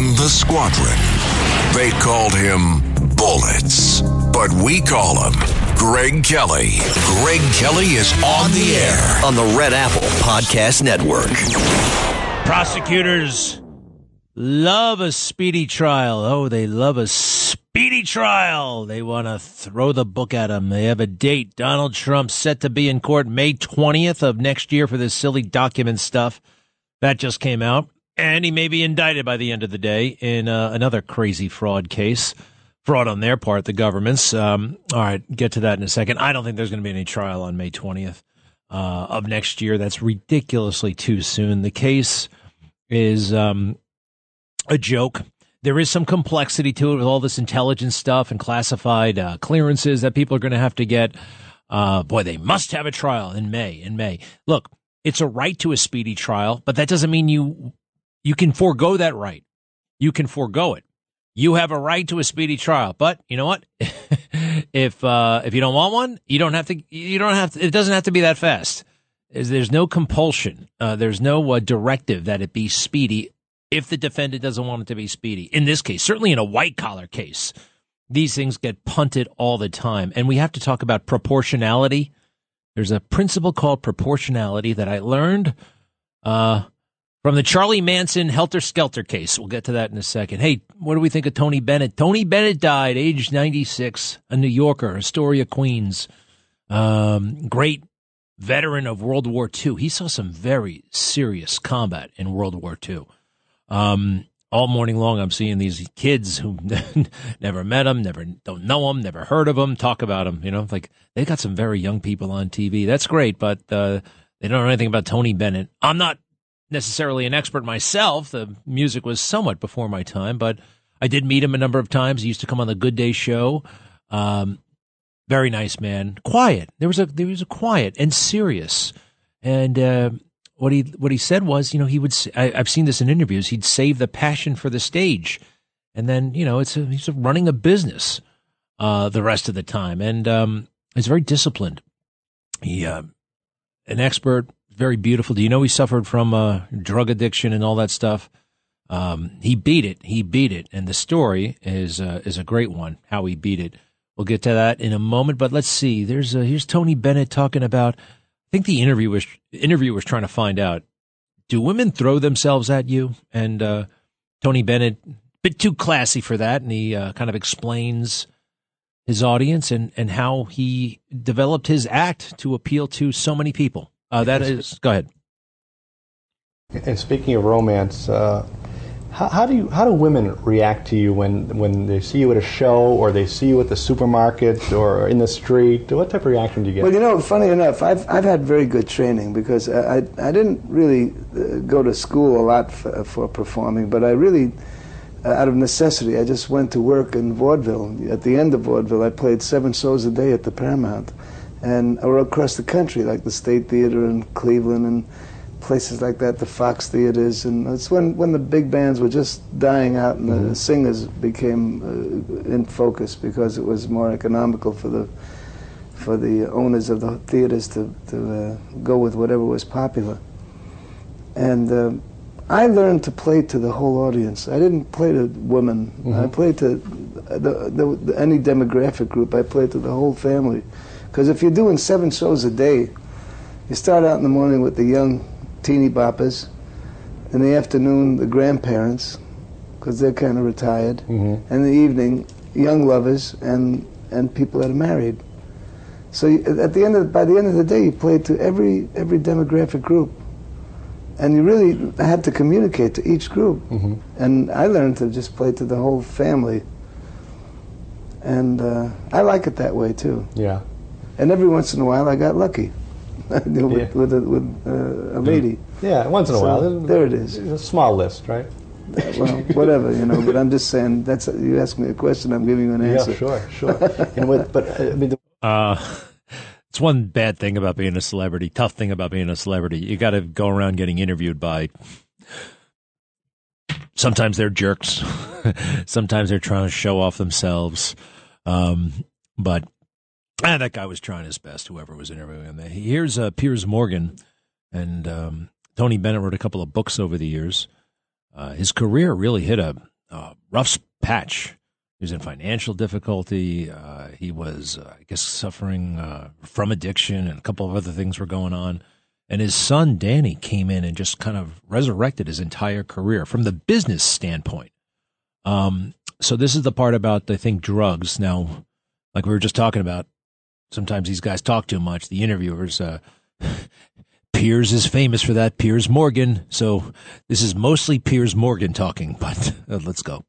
in the squadron. They called him Bullets, but we call him Greg Kelly. Greg Kelly is on the air on the Red Apple Podcast Network. Prosecutors love a speedy trial. Oh, they love a speedy trial. They want to throw the book at him. They have a date. Donald Trump set to be in court May 20th of next year for this silly document stuff. That just came out. And he may be indicted by the end of the day in uh, another crazy fraud case. Fraud on their part, the government's. Um, all right, get to that in a second. I don't think there's going to be any trial on May 20th uh, of next year. That's ridiculously too soon. The case is um, a joke. There is some complexity to it with all this intelligence stuff and classified uh, clearances that people are going to have to get. Uh, boy, they must have a trial in May. In May, look, it's a right to a speedy trial, but that doesn't mean you you can forego that right. You can forego it. You have a right to a speedy trial, but you know what? if uh, if you don't want one, you don't have to. You don't have to. It doesn't have to be that fast. There's no compulsion. Uh, there's no uh, directive that it be speedy if the defendant doesn't want it to be speedy. In this case, certainly in a white collar case, these things get punted all the time. And we have to talk about proportionality. There's a principle called proportionality that I learned uh, from the Charlie Manson Helter Skelter case. We'll get to that in a second. Hey, what do we think of Tony Bennett? Tony Bennett died, age 96, a New Yorker, Astoria, Queens. Um, great veteran of World War II. He saw some very serious combat in World War II. Um, all morning long, I'm seeing these kids who never met him, never don't know him, never heard of him, talk about him. You know, like they got some very young people on TV. That's great, but uh, they don't know anything about Tony Bennett. I'm not necessarily an expert myself. The music was somewhat before my time, but I did meet him a number of times. He used to come on the Good Day Show. Um, very nice man, quiet. There was a there was a quiet and serious, and uh, what he what he said was, you know, he would. I, have seen this in interviews. He'd save the passion for the stage, and then you know, it's a, he's running a business uh, the rest of the time, and um, he's very disciplined. He uh, an expert, very beautiful. Do you know he suffered from uh, drug addiction and all that stuff? Um, he beat it. He beat it, and the story is uh, is a great one. How he beat it. We'll get to that in a moment. But let's see. There's a, here's Tony Bennett talking about I think the interview was interview was trying to find out do women throw themselves at you? And uh, Tony Bennett, a bit too classy for that, and he uh, kind of explains his audience and and how he developed his act to appeal to so many people. Uh, that is, go ahead. And speaking of romance, uh, how, how, do you how do women react to you when when they see you at a show or they see you at the supermarket or in the street? What type of reaction do you get? Well, you know, funny enough, I've I've had very good training because I I, I didn't really uh, go to school a lot for, for performing, but I really. Uh, out of necessity, I just went to work in vaudeville. At the end of vaudeville, I played seven shows a day at the Paramount, and or across the country, like the State Theater in Cleveland and places like that, the Fox theaters, and it's when, when the big bands were just dying out and mm-hmm. the singers became uh, in focus because it was more economical for the for the owners of the theaters to, to uh, go with whatever was popular. And uh, I learned to play to the whole audience. I didn't play to women. Mm-hmm. I played to the, the, the, any demographic group. I played to the whole family. Because if you're doing seven shows a day, you start out in the morning with the young teeny boppers. In the afternoon, the grandparents, because they're kind of retired. Mm-hmm. And in the evening, young lovers and, and people that are married. So at the end of, by the end of the day, you played to every, every demographic group. And you really had to communicate to each group. Mm-hmm. And I learned to just play to the whole family. And uh, I like it that way, too. Yeah. And every once in a while, I got lucky. with, yeah. with, a, with uh, a lady. Yeah, once in a so while. There it is. a small list, right? well, whatever, you know. But I'm just saying that's you ask me a question, I'm giving you an answer. Yeah, sure, sure. and with, but I mean, the- uh, it's one bad thing about being a celebrity. Tough thing about being a celebrity. You got to go around getting interviewed by. Sometimes they're jerks. Sometimes they're trying to show off themselves. Um, but Ah, that guy was trying his best, whoever was interviewing him. Here's uh, Piers Morgan, and um, Tony Bennett wrote a couple of books over the years. Uh, his career really hit a a rough patch. He was in financial difficulty. Uh, he was, uh, I guess, suffering uh, from addiction, and a couple of other things were going on. And his son Danny came in and just kind of resurrected his entire career from the business standpoint. Um, so this is the part about I think drugs. Now, like we were just talking about, sometimes these guys talk too much. The interviewers, uh, Piers is famous for that. Piers Morgan. So this is mostly Piers Morgan talking, but uh, let's go.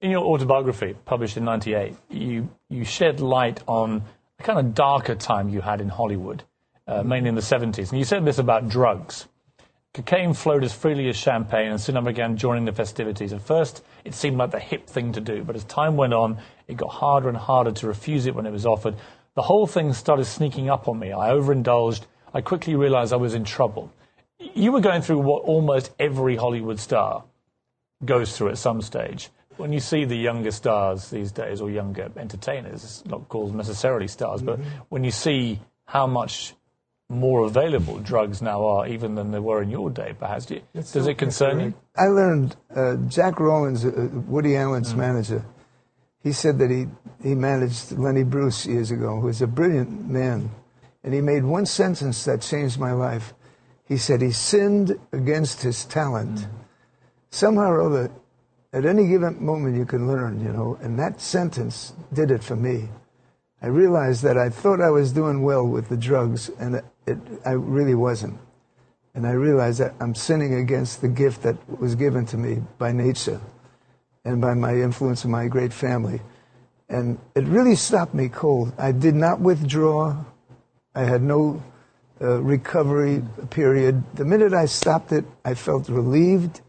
In your autobiography, published in '98, you you shed light on a kind of darker time you had in Hollywood, uh, mainly in the '70s, and you said this about drugs. Cocaine flowed as freely as champagne, and soon I began joining the festivities. At first, it seemed like the hip thing to do, but as time went on, it got harder and harder to refuse it when it was offered. The whole thing started sneaking up on me. I overindulged. I quickly realized I was in trouble. You were going through what almost every Hollywood star goes through at some stage. When you see the younger stars these days, or younger entertainers, not called necessarily stars, mm-hmm. but when you see how much more available drugs now are even than they were in your day, perhaps. Do you, does so it concern you? I learned uh, Jack Rollins, uh, Woody Allen's mm. manager, he said that he, he managed Lenny Bruce years ago, who was a brilliant man. And he made one sentence that changed my life. He said he sinned against his talent. Mm. Somehow or other, at any given moment, you can learn, you know, and that sentence did it for me. I realized that I thought I was doing well with the drugs, and it, I really wasn't. And I realized that I'm sinning against the gift that was given to me by nature and by my influence of my great family. And it really stopped me cold. I did not withdraw. I had no uh, recovery period. The minute I stopped it, I felt relieved.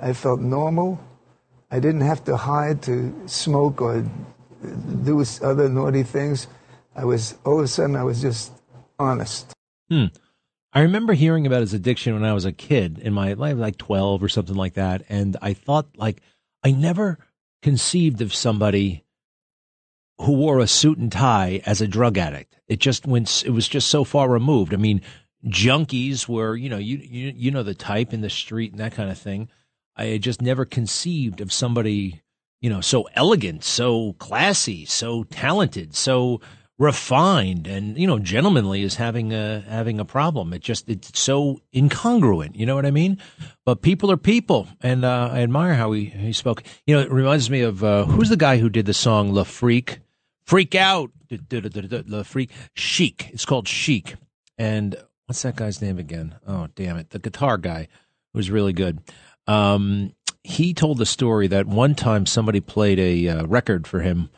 I felt normal. I didn't have to hide to smoke or do other naughty things. I was, all of a sudden, I was just honest. Hmm. I remember hearing about his addiction when I was a kid in my life, like 12 or something like that. And I thought, like, I never conceived of somebody who wore a suit and tie as a drug addict. It just went, it was just so far removed. I mean, junkies were, you know, you, you, you know, the type in the street and that kind of thing. I had just never conceived of somebody, you know, so elegant, so classy, so talented, so, refined and you know gentlemanly is having a having a problem. It just it's so incongruent. You know what I mean? But people are people, and uh, I admire how he he spoke. You know, it reminds me of uh, who's the guy who did the song "Le Freak," "Freak Out," "Le Freak," Chic. It's called Chic, and what's that guy's name again? Oh, damn it, the guitar guy was really good. Um, he told the story that one time somebody played a uh, record for him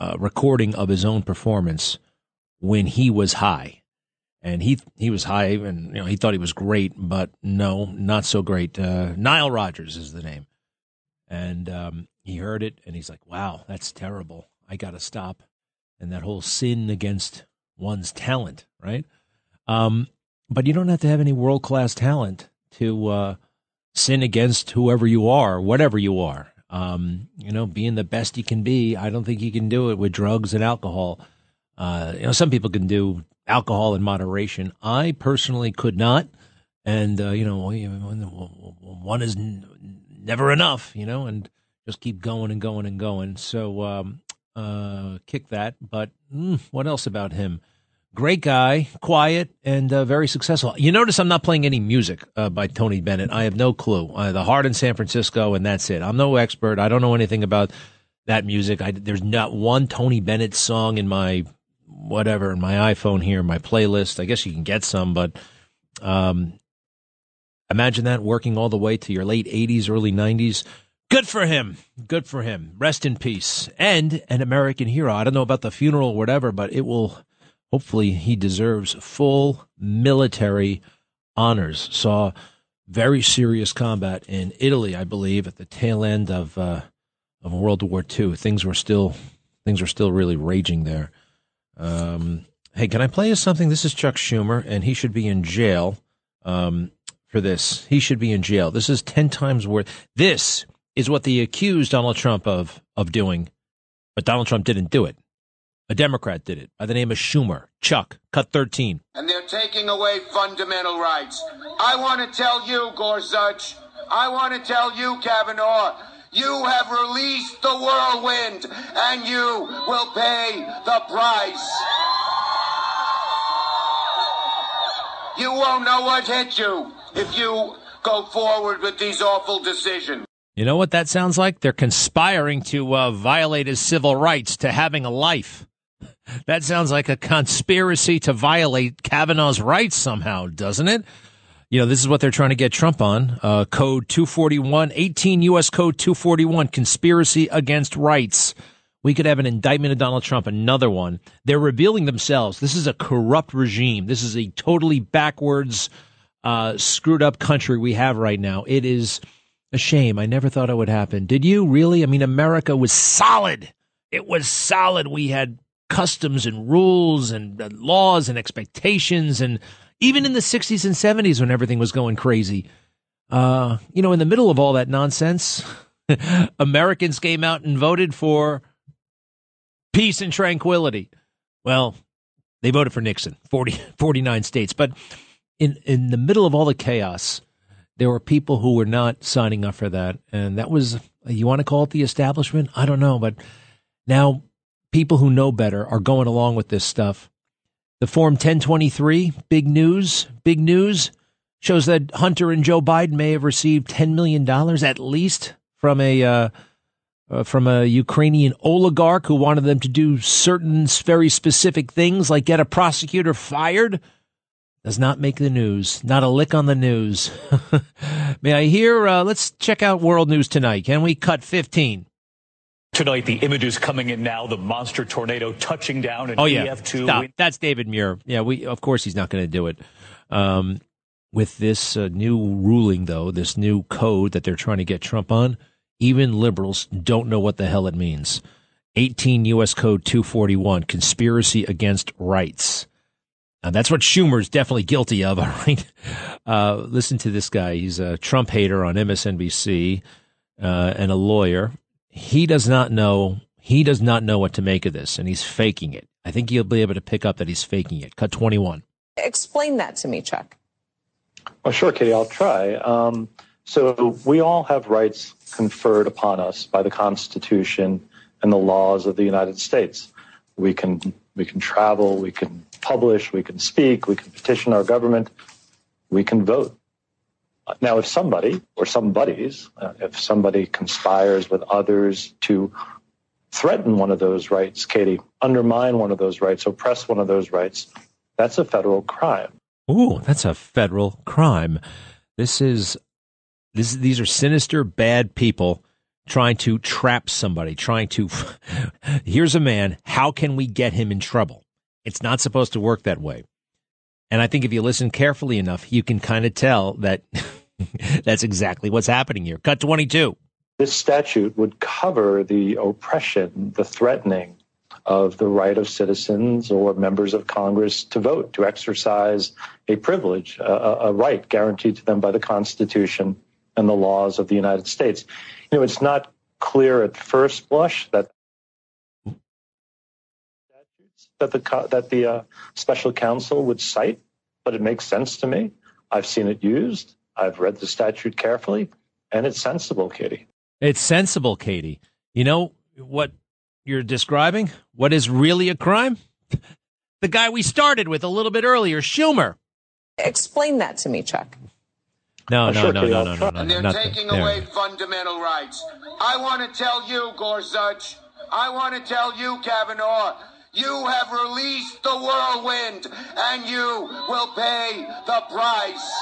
uh, recording of his own performance when he was high, and he he was high, and you know he thought he was great, but no, not so great. Uh, Nile Rodgers is the name, and um, he heard it, and he's like, "Wow, that's terrible. I got to stop." And that whole sin against one's talent, right? Um, but you don't have to have any world class talent to uh, sin against whoever you are, whatever you are. Um, you know, being the best he can be. I don't think he can do it with drugs and alcohol. Uh, you know, some people can do alcohol in moderation. I personally could not. And, uh, you know, one is never enough, you know, and just keep going and going and going. So, um, uh, kick that. But mm, what else about him? Great guy, quiet, and uh, very successful. You notice I'm not playing any music uh, by Tony Bennett. I have no clue. Uh, the Heart in San Francisco, and that's it. I'm no expert. I don't know anything about that music. I, there's not one Tony Bennett song in my whatever in my iPhone here, my playlist. I guess you can get some, but um, imagine that working all the way to your late 80s, early 90s. Good for him. Good for him. Rest in peace. And an American hero. I don't know about the funeral or whatever, but it will hopefully he deserves full military honors. Saw very serious combat in Italy, I believe, at the tail end of uh, of World War II. Things were still things were still really raging there. Um, hey, can I play something? This is Chuck Schumer, and he should be in jail um, for this. He should be in jail. This is ten times worth. This is what they accused Donald Trump of of doing, but Donald Trump didn't do it. A Democrat did it by the name of Schumer. Chuck, cut 13. And they're taking away fundamental rights. I want to tell you, Gorsuch, I want to tell you, Kavanaugh, you have released the whirlwind, and you will pay the price. You won't know what hit you if you go forward with these awful decisions. You know what that sounds like? They're conspiring to uh, violate his civil rights to having a life. That sounds like a conspiracy to violate Kavanaugh's rights somehow, doesn't it? You know, this is what they're trying to get Trump on. Uh, code 241, 18 U.S. Code 241, conspiracy against rights. We could have an indictment of Donald Trump, another one. They're revealing themselves. This is a corrupt regime. This is a totally backwards, uh, screwed up country we have right now. It is a shame. I never thought it would happen. Did you really? I mean, America was solid. It was solid. We had customs and rules and uh, laws and expectations. And even in the 60s and 70s when everything was going crazy, uh, you know, in the middle of all that nonsense, Americans came out and voted for peace and tranquility. Well, they voted for Nixon, 40, 49 states. But in, in the middle of all the chaos, there were people who were not signing up for that. And that was, you want to call it the establishment? I don't know. But now people who know better are going along with this stuff. The Form 1023, big news, big news, shows that Hunter and Joe Biden may have received $10 million at least from a, uh, uh, from a Ukrainian oligarch who wanted them to do certain very specific things, like get a prosecutor fired. Does not make the news. Not a lick on the news. May I hear? Uh, let's check out World News tonight. Can we cut 15? Tonight, the images coming in now, the monster tornado touching down in oh, yeah. EF2. Stop. That's David Muir. Yeah, we of course he's not going to do it. Um, with this uh, new ruling, though, this new code that they're trying to get Trump on, even liberals don't know what the hell it means. 18 U.S. Code 241, conspiracy against rights. Now, that's what Schumer's definitely guilty of, all right? Uh, listen to this guy. He's a Trump hater on MSNBC uh, and a lawyer. He does not know. He does not know what to make of this, and he's faking it. I think you'll be able to pick up that he's faking it. Cut 21. Explain that to me, Chuck. Well, sure, Katie, I'll try. Um, so we all have rights conferred upon us by the Constitution and the laws of the United States. We can we can travel, we can publish, we can speak, we can petition our government, we can vote. Now, if somebody or somebodies, uh, if somebody conspires with others to threaten one of those rights, Katie, undermine one of those rights, oppress one of those rights, that's a federal crime. Ooh, that's a federal crime. This is this these are sinister, bad people trying to trap somebody, trying to here's a man, how can we get him in trouble? It's not supposed to work that way. And I think if you listen carefully enough, you can kind of tell that that's exactly what's happening here. Cut 22. This statute would cover the oppression, the threatening of the right of citizens or members of Congress to vote, to exercise a privilege, a, a right guaranteed to them by the Constitution and the laws of the United States. You know, it's not clear at first blush that that the that the uh, special counsel would cite, but it makes sense to me. I've seen it used. I've read the statute carefully, and it's sensible, Katie. It's sensible, Katie. You know what you're describing? What is really a crime? the guy we started with a little bit earlier, Schumer. Explain that to me, Chuck. No, oh, no, no, no, no, no, no. And they're taking away fundamental rights. I want to tell you, Gorsuch. I want to tell you, Kavanaugh. You have released the whirlwind, and you will pay the price.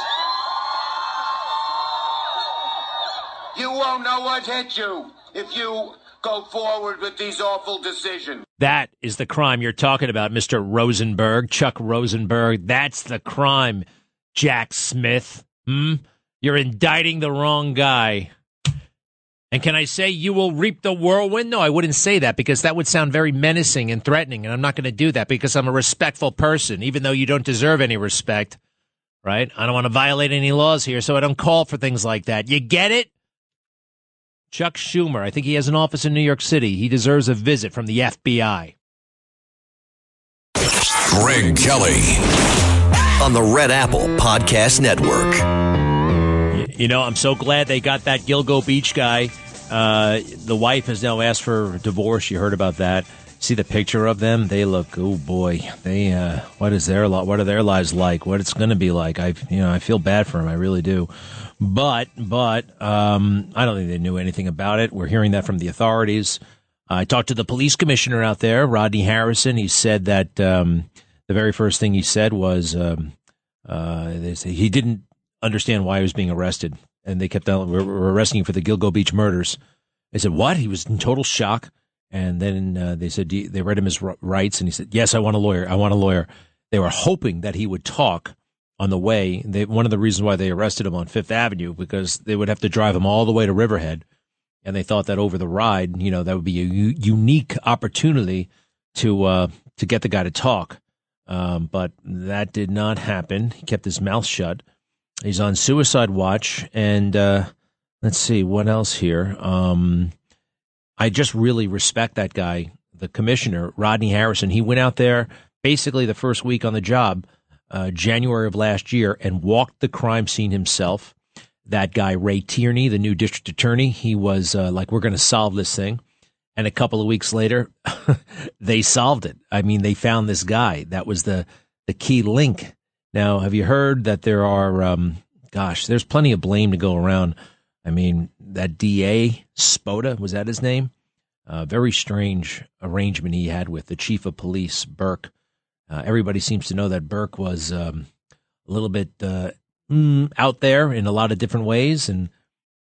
You won't know what hit you if you go forward with these awful decisions. That is the crime you're talking about, Mr. Rosenberg, Chuck Rosenberg. That's the crime, Jack Smith. Hmm? You're indicting the wrong guy. And can I say you will reap the whirlwind? No, I wouldn't say that because that would sound very menacing and threatening. And I'm not going to do that because I'm a respectful person, even though you don't deserve any respect. Right? I don't want to violate any laws here, so I don't call for things like that. You get it? Chuck Schumer, I think he has an office in New York City. He deserves a visit from the FBI. Greg Kelly on the Red Apple Podcast Network. You know, I'm so glad they got that Gilgo Beach guy. Uh, the wife has now asked for divorce. You heard about that. See the picture of them? They look, oh boy, they. Uh, what is their lo- what are their lives like? What it's going to be like? I, you know, I feel bad for them. I really do. But, but, um, I don't think they knew anything about it. We're hearing that from the authorities. I talked to the police commissioner out there, Rodney Harrison. He said that um, the very first thing he said was um, uh, they say he didn't understand why he was being arrested, and they kept telling we're, we're arresting him for the Gilgo Beach murders. They said what? He was in total shock, and then uh, they said they read him his rights, and he said, "Yes, I want a lawyer. I want a lawyer." They were hoping that he would talk on the way. They, one of the reasons why they arrested him on Fifth Avenue because they would have to drive him all the way to Riverhead and they thought that over the ride, you know, that would be a u- unique opportunity to uh, to get the guy to talk. Um, but that did not happen. He kept his mouth shut. He's on suicide watch, and uh, let's see what else here. Um, I just really respect that guy, the commissioner Rodney Harrison. He went out there basically the first week on the job, uh, January of last year, and walked the crime scene himself that guy Ray Tierney, the new district attorney. He was uh, like, "We're going to solve this thing," and a couple of weeks later, they solved it. I mean, they found this guy. That was the the key link. Now, have you heard that there are? Um, gosh, there's plenty of blame to go around. I mean, that DA Spota was that his name? Uh, very strange arrangement he had with the chief of police, Burke. Uh, everybody seems to know that Burke was um, a little bit uh, mm, out there in a lot of different ways and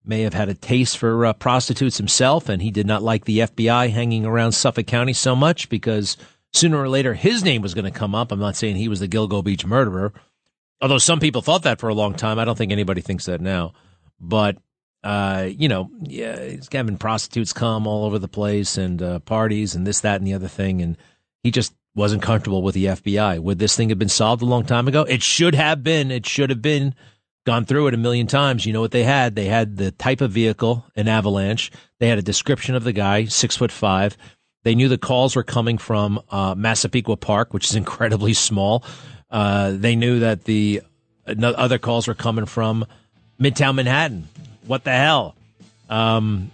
may have had a taste for uh, prostitutes himself. And he did not like the FBI hanging around Suffolk County so much because sooner or later his name was going to come up. I'm not saying he was the Gilgo Beach murderer, although some people thought that for a long time. I don't think anybody thinks that now. But uh, you know, yeah, he's having prostitutes come all over the place and uh, parties and this, that, and the other thing. And he just wasn't comfortable with the FBI. Would this thing have been solved a long time ago? It should have been. It should have been gone through it a million times. You know what they had? They had the type of vehicle, an avalanche. They had a description of the guy, six foot five. They knew the calls were coming from uh, Massapequa Park, which is incredibly small. Uh, they knew that the other calls were coming from Midtown Manhattan. What the hell? Um,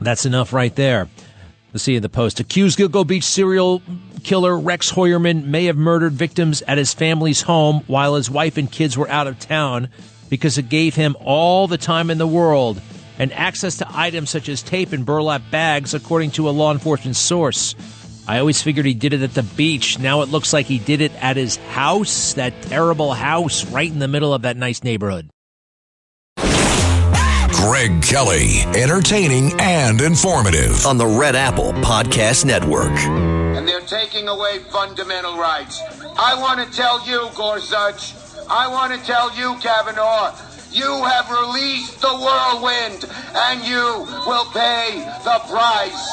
that's enough right there. Let's see in the post. Accused Gilgo Beach serial killer Rex Heuermann may have murdered victims at his family's home while his wife and kids were out of town because it gave him all the time in the world and access to items such as tape and burlap bags, according to a law enforcement source. I always figured he did it at the beach. Now it looks like he did it at his house, that terrible house right in the middle of that nice neighborhood. Greg Kelly, entertaining and informative. On the Red Apple Podcast Network. And they're taking away fundamental rights. I want to tell you, Gorsuch, I want to tell you, Kavanaugh, you have released the whirlwind, and you will pay the price.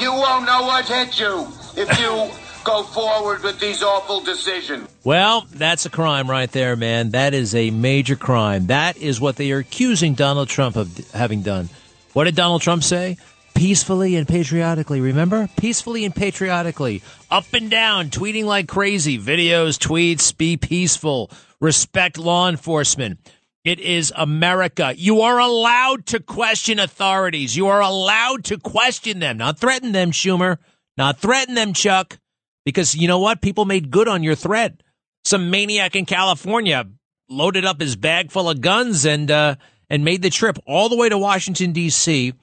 You won't know what hit you if you go forward with these awful decisions. Well, that's a crime right there, man. That is a major crime. That is what they are accusing Donald Trump of having done. What did Donald Trump say? Peacefully and patriotically, remember? Peacefully and patriotically. Up and down, tweeting like crazy. Videos, tweets, be peaceful. Respect law enforcement. It is America. You are allowed to question authorities. You are allowed to question them, not threaten them, Schumer. Not threaten them, Chuck. Because you know what? People made good on your threat. Some maniac in California loaded up his bag full of guns and uh, and made the trip all the way to Washington D.C.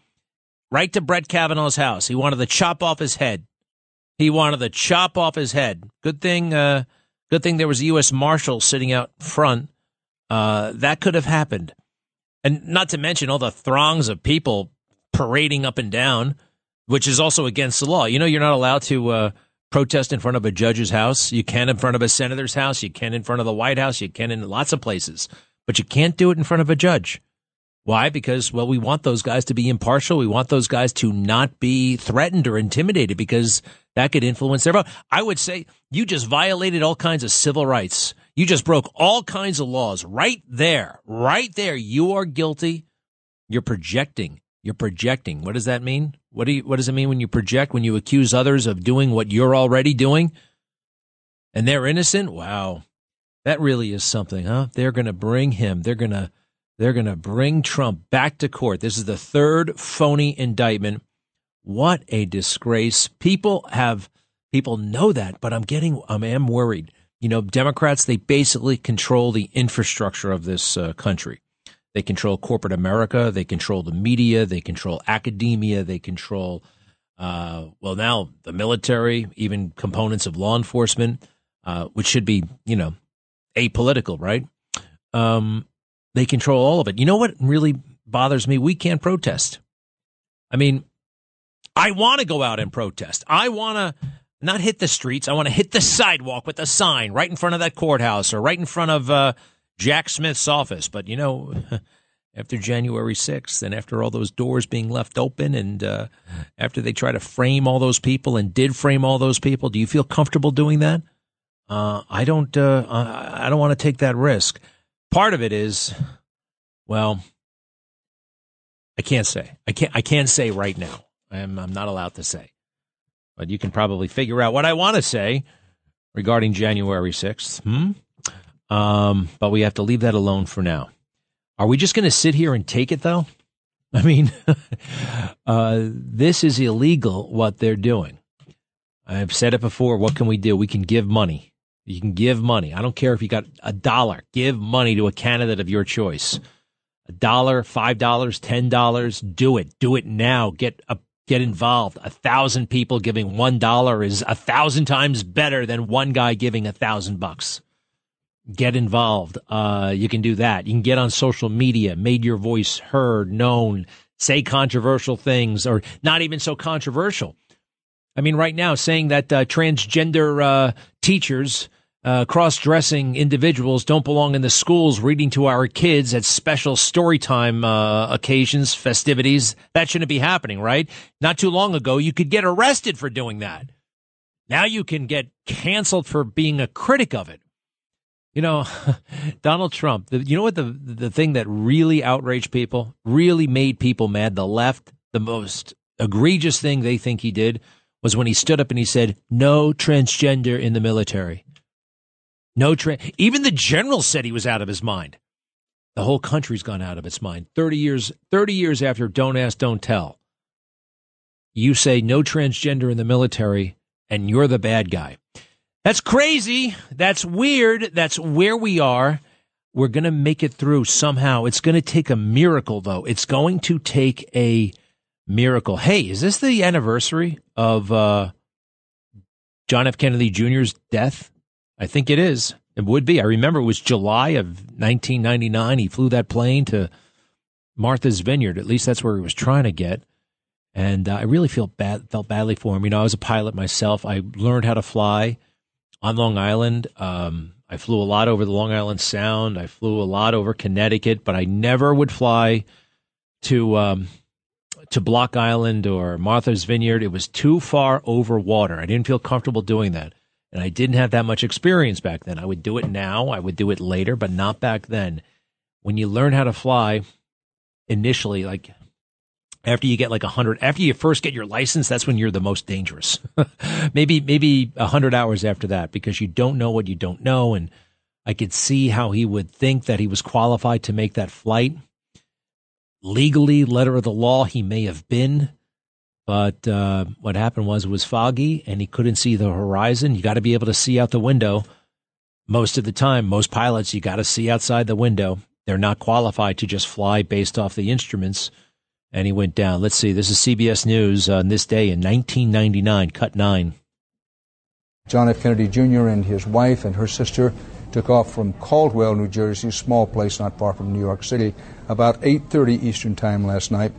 right to Brett Kavanaugh's house. He wanted to chop off his head. He wanted to chop off his head. Good thing. Uh, good thing there was a U.S. Marshal sitting out front. Uh, that could have happened, and not to mention all the throngs of people parading up and down, which is also against the law. You know, you're not allowed to uh, protest in front of a judge's house. You can in front of a senator's house. You can in front of the White House. You can in lots of places, but you can't do it in front of a judge. Why? Because, well, we want those guys to be impartial. We want those guys to not be threatened or intimidated because that could influence their vote. I would say you just violated all kinds of civil rights. You just broke all kinds of laws right there, right there. You are guilty. You're projecting. You're projecting. What does that mean? What do you, what does it mean when you project, when you accuse others of doing what you're already doing and they're innocent? Wow. That really is something, huh? They're going to bring him. They're going to they're going to bring Trump back to court. This is the third phony indictment. What a disgrace. People have people know that, but I'm getting I am worried. You know, Democrats they basically control the infrastructure of this uh, country. They control corporate America. They control the media. They control academia. They control, uh, well, now the military, even components of law enforcement, uh, which should be, you know, apolitical, right? Um, they control all of it. You know what really bothers me? We can't protest. I mean, I want to go out and protest. I want to not hit the streets. I want to hit the sidewalk with a sign right in front of that courthouse or right in front of uh, Jack Smith's office. But, you know, after January 6th and after all those doors being left open and uh, after they try to frame all those people and did frame all those people, do you feel comfortable doing that? Uh, I don't. Uh, I don't want to take that risk. Part of it is, well, I can't say. I can't. I can't say right now. I'm. I'm not allowed to say. But you can probably figure out what I want to say regarding January sixth. Hmm. Um. But we have to leave that alone for now. Are we just going to sit here and take it though? I mean, uh, this is illegal. What they're doing. I've said it before. What can we do? We can give money. You can give money. I don't care if you got a dollar. Give money to a candidate of your choice. A dollar, five dollars, ten dollars. Do it. Do it now. Get a get involved. A thousand people giving one dollar is a thousand times better than one guy giving a thousand bucks. Get involved. Uh, you can do that. You can get on social media, made your voice heard, known, say controversial things, or not even so controversial. I mean, right now, saying that uh, transgender uh, teachers, uh, cross dressing individuals don't belong in the schools reading to our kids at special story time uh, occasions, festivities, that shouldn't be happening, right? Not too long ago, you could get arrested for doing that. Now you can get canceled for being a critic of it. You know, Donald Trump, the, you know what the, the thing that really outraged people, really made people mad? The left, the most egregious thing they think he did was when he stood up and he said, no transgender in the military. No tra- even the general said he was out of his mind. The whole country's gone out of its mind. 30 years 30 years after don't ask don't tell. You say no transgender in the military and you're the bad guy. That's crazy. That's weird. That's where we are. We're going to make it through somehow. It's going to take a miracle though. It's going to take a miracle. Hey, is this the anniversary of uh, John F. Kennedy Jr.'s death? I think it is. It would be. I remember it was July of 1999. He flew that plane to Martha's Vineyard. At least that's where he was trying to get. And uh, I really feel bad, felt badly for him. You know, I was a pilot myself. I learned how to fly on Long Island. Um, I flew a lot over the Long Island Sound. I flew a lot over Connecticut, but I never would fly to um, to Block Island or Martha's Vineyard. It was too far over water. I didn't feel comfortable doing that. And I didn't have that much experience back then. I would do it now, I would do it later, but not back then. When you learn how to fly initially, like after you get like a hundred, after you first get your license, that's when you're the most dangerous. maybe, maybe a hundred hours after that, because you don't know what you don't know. And I could see how he would think that he was qualified to make that flight legally, letter of the law, he may have been. But uh, what happened was it was foggy and he couldn't see the horizon. You got to be able to see out the window. Most of the time, most pilots, you got to see outside the window. They're not qualified to just fly based off the instruments. And he went down. Let's see. This is CBS News on this day in 1999, cut nine. John F. Kennedy Jr. and his wife and her sister took off from Caldwell, New Jersey, a small place not far from New York City, about 8:30 Eastern Time last night.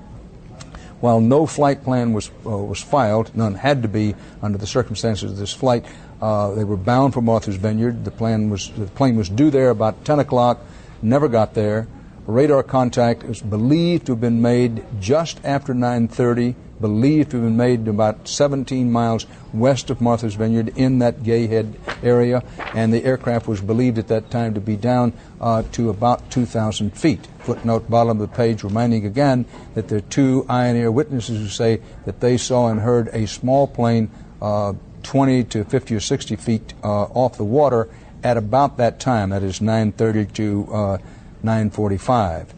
While no flight plan was uh, was filed, none had to be under the circumstances of this flight. Uh, they were bound for Martha's Vineyard. The plan was the plane was due there about 10 o'clock. Never got there. Radar contact is believed to have been made just after 9:30 believed to have been made about 17 miles west of Martha's Vineyard in that Gay Head area, and the aircraft was believed at that time to be down uh, to about 2,000 feet. Footnote bottom of the page reminding again that there are two Ioneer witnesses who say that they saw and heard a small plane uh, 20 to 50 or 60 feet uh, off the water at about that time. That is 9:30 to uh, 9:45.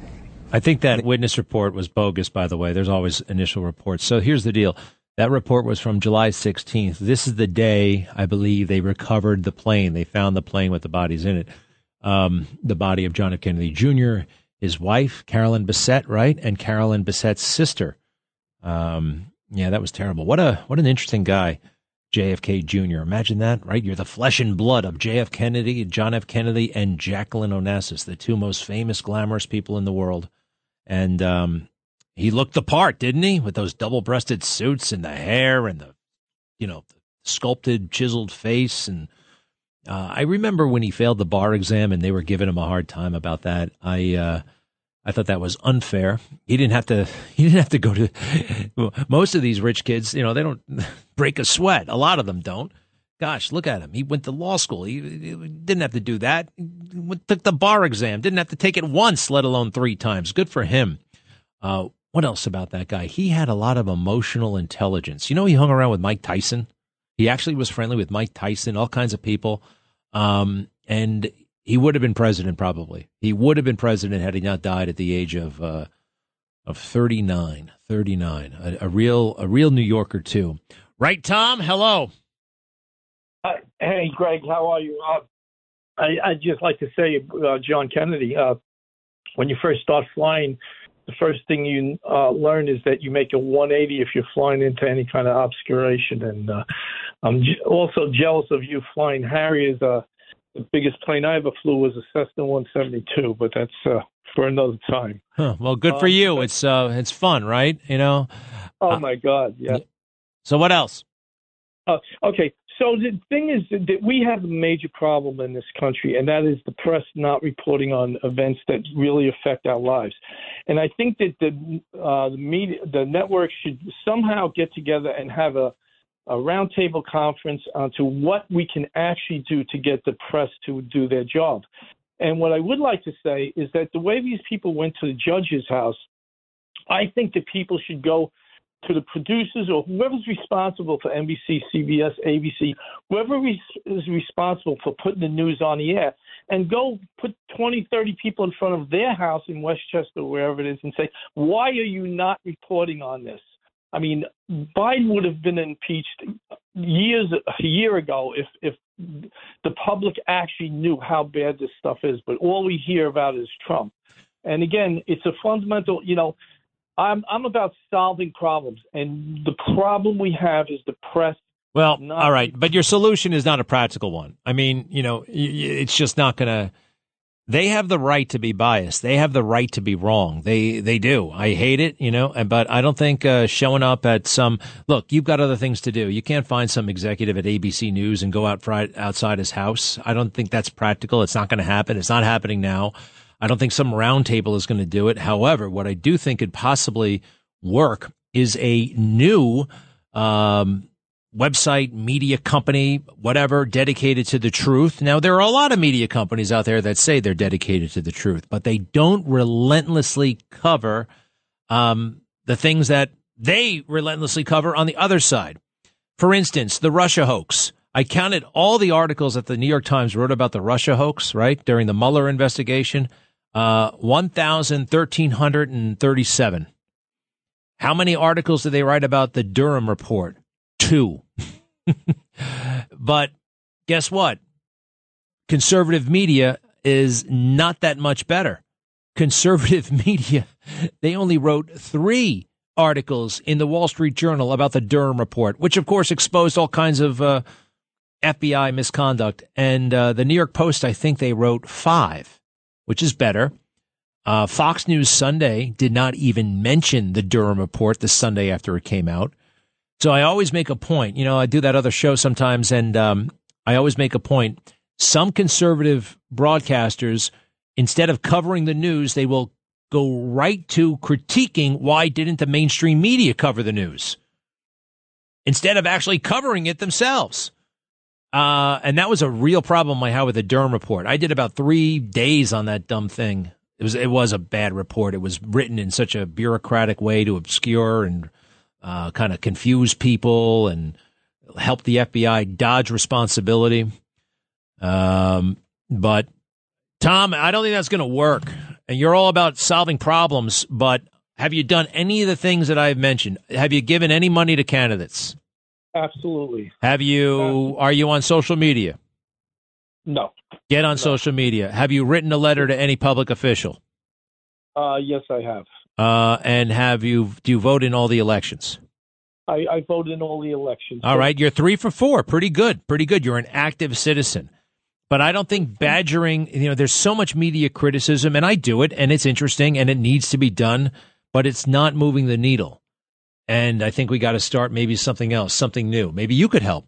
I think that witness report was bogus, by the way. There's always initial reports. So here's the deal. That report was from July 16th. This is the day, I believe, they recovered the plane. They found the plane with the bodies in it. Um, the body of John F. Kennedy Jr., his wife, Carolyn Bessette, right? And Carolyn Bessette's sister. Um, yeah, that was terrible. What a what an interesting guy, JFK Jr. Imagine that, right? You're the flesh and blood of JF Kennedy, John F. Kennedy, and Jacqueline Onassis, the two most famous, glamorous people in the world. And um, he looked the part, didn't he? With those double-breasted suits and the hair and the, you know, sculpted, chiseled face. And uh, I remember when he failed the bar exam and they were giving him a hard time about that. I uh, I thought that was unfair. He didn't have to. He didn't have to go to. Most of these rich kids, you know, they don't break a sweat. A lot of them don't. Gosh, look at him. He went to law school. He, he didn't have to do that. He took the bar exam. Didn't have to take it once, let alone three times. Good for him. Uh, what else about that guy? He had a lot of emotional intelligence. You know, he hung around with Mike Tyson. He actually was friendly with Mike Tyson, all kinds of people. Um, and he would have been president probably. He would have been president had he not died at the age of uh, of 39. 39. A, a, real a real New Yorker too. Right, Tom? Hello. Uh, hey, Greg, how are you? Uh, I, would just like to say, uh, John Kennedy, uh, when you first start flying, the first thing you uh, learn is that you make a 180 if you're flying into any kind of obscuration. And I'm j- also jealous of you flying Harriers the biggest plane I ever flew was a Cessna 172, but that's uh, for another time. Huh, well, good for um, you. It's uh, it's fun, right? You know. Oh uh, my God! Yeah. So what else? Uh, okay, so the thing is that we have a major problem in this country, and that is the press not reporting on events that really affect our lives. And I think that the uh, the media, the network should somehow get together and have a a roundtable conference onto what we can actually do to get the press to do their job. And what I would like to say is that the way these people went to the judge's house, I think that people should go to the producers or whoever's responsible for NBC, CBS, ABC, whoever is responsible for putting the news on the air, and go put 20, 30 people in front of their house in Westchester, or wherever it is, and say, why are you not reporting on this? I mean, Biden would have been impeached years a year ago if if the public actually knew how bad this stuff is. But all we hear about is Trump. And again, it's a fundamental. You know, I'm I'm about solving problems, and the problem we have is the press. Well, all right, but your solution is not a practical one. I mean, you know, it's just not going to they have the right to be biased. They have the right to be wrong. They they do. I hate it, you know, but I don't think uh, showing up at some look. You've got other things to do. You can't find some executive at ABC News and go out outside his house. I don't think that's practical. It's not going to happen. It's not happening now. I don't think some roundtable is going to do it. However, what I do think could possibly work is a new um, website, media company, whatever, dedicated to the truth. Now, there are a lot of media companies out there that say they're dedicated to the truth, but they don't relentlessly cover um, the things that they relentlessly cover on the other side. For instance, the Russia hoax. I counted all the articles that the New York Times wrote about the Russia hoax, right, during the Mueller investigation. Uh, 1,1337. How many articles did they write about the Durham report? Two. but guess what? Conservative media is not that much better. Conservative media, they only wrote three articles in the Wall Street Journal about the Durham report, which of course exposed all kinds of uh, FBI misconduct. And uh, the New York Post, I think they wrote five, which is better. Uh, Fox News Sunday did not even mention the Durham report the Sunday after it came out. So I always make a point. You know, I do that other show sometimes, and um, I always make a point. Some conservative broadcasters, instead of covering the news, they will go right to critiquing why didn't the mainstream media cover the news instead of actually covering it themselves. Uh, and that was a real problem I had with the Durham report. I did about three days on that dumb thing. It was it was a bad report. It was written in such a bureaucratic way to obscure and uh, kind of confuse people and help the FBI dodge responsibility. Um, but Tom, I don't think that's going to work. And you're all about solving problems, but have you done any of the things that I've mentioned? Have you given any money to candidates? Absolutely. Have you? Are you on social media? No. Get on social media. Have you written a letter to any public official? Uh, yes, I have. Uh, and have you? Do you vote in all the elections? I, I voted in all the elections. All right, you're three for four. Pretty good. Pretty good. You're an active citizen. But I don't think badgering, you know, there's so much media criticism, and I do it, and it's interesting, and it needs to be done, but it's not moving the needle. And I think we got to start maybe something else, something new. Maybe you could help.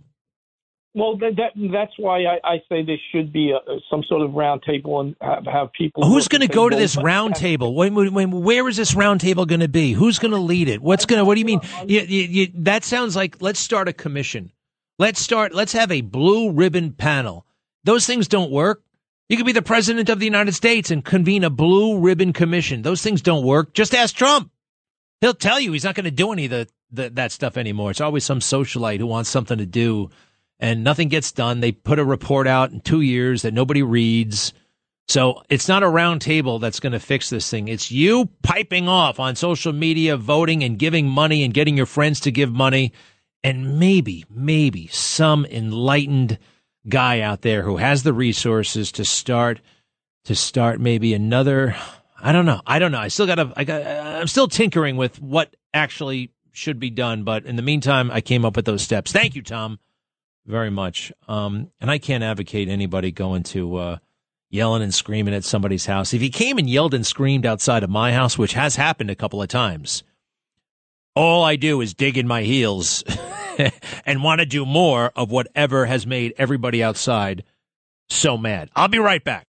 Well, that, that that's why I, I say there should be a, some sort of roundtable and have, have people. Who's going to go to this roundtable? When, when, when, where is this roundtable going to be? Who's going to lead it? What's going to? What do you mean? You, you, you, that sounds like let's start a commission. Let's start. Let's have a blue ribbon panel. Those things don't work. You could be the president of the United States and convene a blue ribbon commission. Those things don't work. Just ask Trump. He'll tell you he's not going to do any of the, the, that stuff anymore. It's always some socialite who wants something to do and nothing gets done. They put a report out in two years that nobody reads. So it's not a round table that's going to fix this thing. It's you piping off on social media, voting and giving money and getting your friends to give money. And maybe, maybe some enlightened guy out there who has the resources to start, to start maybe another. I don't know. I don't know. I still got to, I got, I'm still tinkering with what actually should be done. But in the meantime, I came up with those steps. Thank you, Tom very much. Um, and I can't advocate anybody going to uh, yelling and screaming at somebody's house. If he came and yelled and screamed outside of my house, which has happened a couple of times, all I do is dig in my heels and want to do more of whatever has made everybody outside so mad. I'll be right back.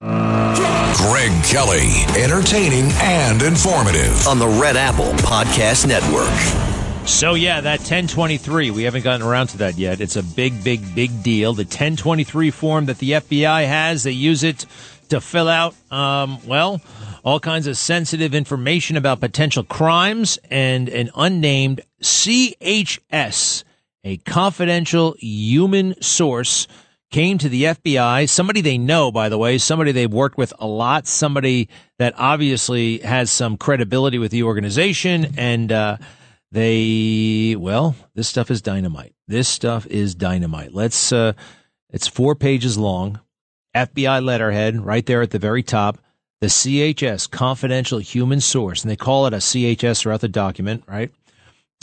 Greg Kelly, entertaining and informative on the Red Apple Podcast Network. So yeah, that 1023, we haven't gotten around to that yet. It's a big, big, big deal. The 1023 form that the FBI has, they use it to fill out, um, well, all kinds of sensitive information about potential crimes and an unnamed CHS, a confidential human source, came to the FBI. Somebody they know, by the way, somebody they've worked with a lot, somebody that obviously has some credibility with the organization and, uh, they, well, this stuff is dynamite. This stuff is dynamite. Let's, uh, it's four pages long. FBI letterhead right there at the very top. The CHS, confidential human source, and they call it a CHS throughout the document, right?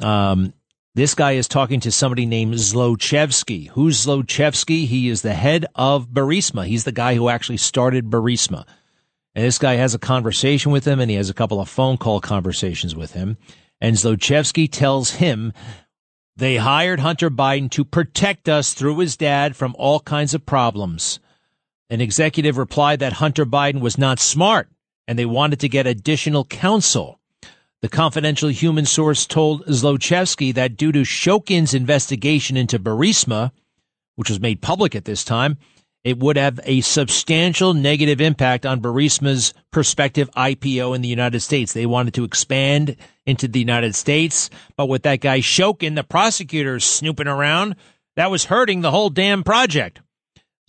Um, this guy is talking to somebody named Zlochevsky. Who's Zlochevsky? He is the head of Burisma. He's the guy who actually started Burisma. And this guy has a conversation with him, and he has a couple of phone call conversations with him. And Zlochevsky tells him they hired Hunter Biden to protect us through his dad from all kinds of problems. An executive replied that Hunter Biden was not smart and they wanted to get additional counsel. The confidential human source told Zlochevsky that due to Shokin's investigation into Burisma, which was made public at this time, it would have a substantial negative impact on Burisma's prospective IPO in the United States. They wanted to expand into the United States, but with that guy Shokin, the prosecutor, snooping around, that was hurting the whole damn project.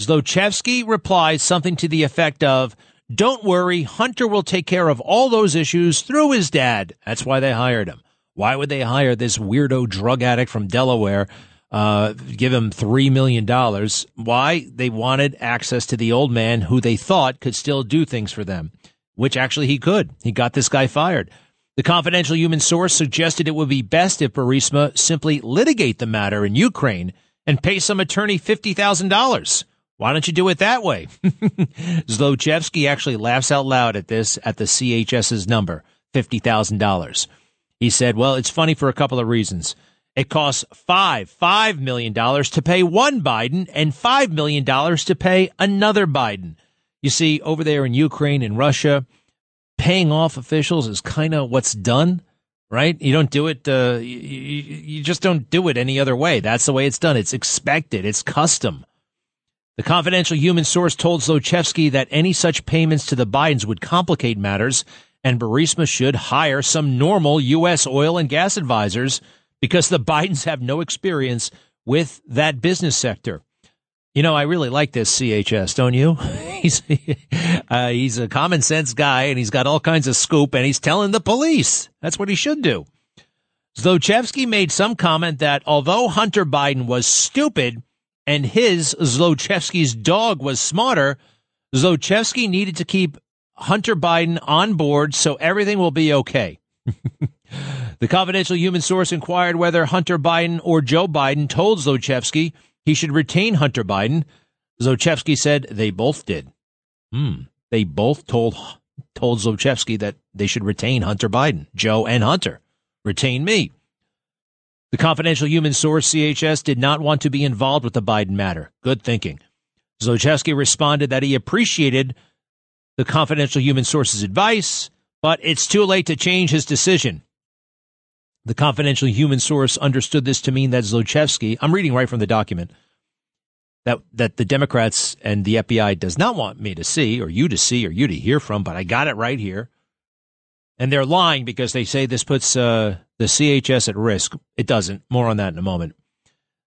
Zlochevsky replies something to the effect of, don't worry, Hunter will take care of all those issues through his dad. That's why they hired him. Why would they hire this weirdo drug addict from Delaware uh, give him $3 million. Why? They wanted access to the old man who they thought could still do things for them, which actually he could. He got this guy fired. The confidential human source suggested it would be best if Burisma simply litigate the matter in Ukraine and pay some attorney $50,000. Why don't you do it that way? Zlochevsky actually laughs out loud at this at the CHS's number, $50,000. He said, well, it's funny for a couple of reasons. It costs five, five million dollars to pay one Biden and five million dollars to pay another Biden. You see, over there in Ukraine and Russia, paying off officials is kind of what's done, right? You don't do it, uh, you, you just don't do it any other way. That's the way it's done. It's expected. It's custom. The confidential human source told Zlochevsky that any such payments to the Bidens would complicate matters, and Burisma should hire some normal U.S. oil and gas advisors because the Bidens have no experience with that business sector. You know, I really like this CHS, don't you? he's uh, he's a common sense guy, and he's got all kinds of scoop, and he's telling the police. That's what he should do. Zlochevsky made some comment that although Hunter Biden was stupid and his Zlochevsky's dog was smarter, Zlochevsky needed to keep Hunter Biden on board so everything will be okay. the confidential human source inquired whether Hunter Biden or Joe Biden told Zlochevsky he should retain Hunter Biden. Zlochevsky said they both did. Hmm. They both told told Zlochevsky that they should retain Hunter Biden, Joe and Hunter. Retain me. The confidential human source, CHS, did not want to be involved with the Biden matter. Good thinking. Zlochevsky responded that he appreciated the confidential human source's advice, but it's too late to change his decision. The confidential human source understood this to mean that Zlochevsky, I'm reading right from the document, that, that the Democrats and the FBI does not want me to see, or you to see, or you to hear from, but I got it right here. And they're lying because they say this puts uh, the CHS at risk. It doesn't. More on that in a moment.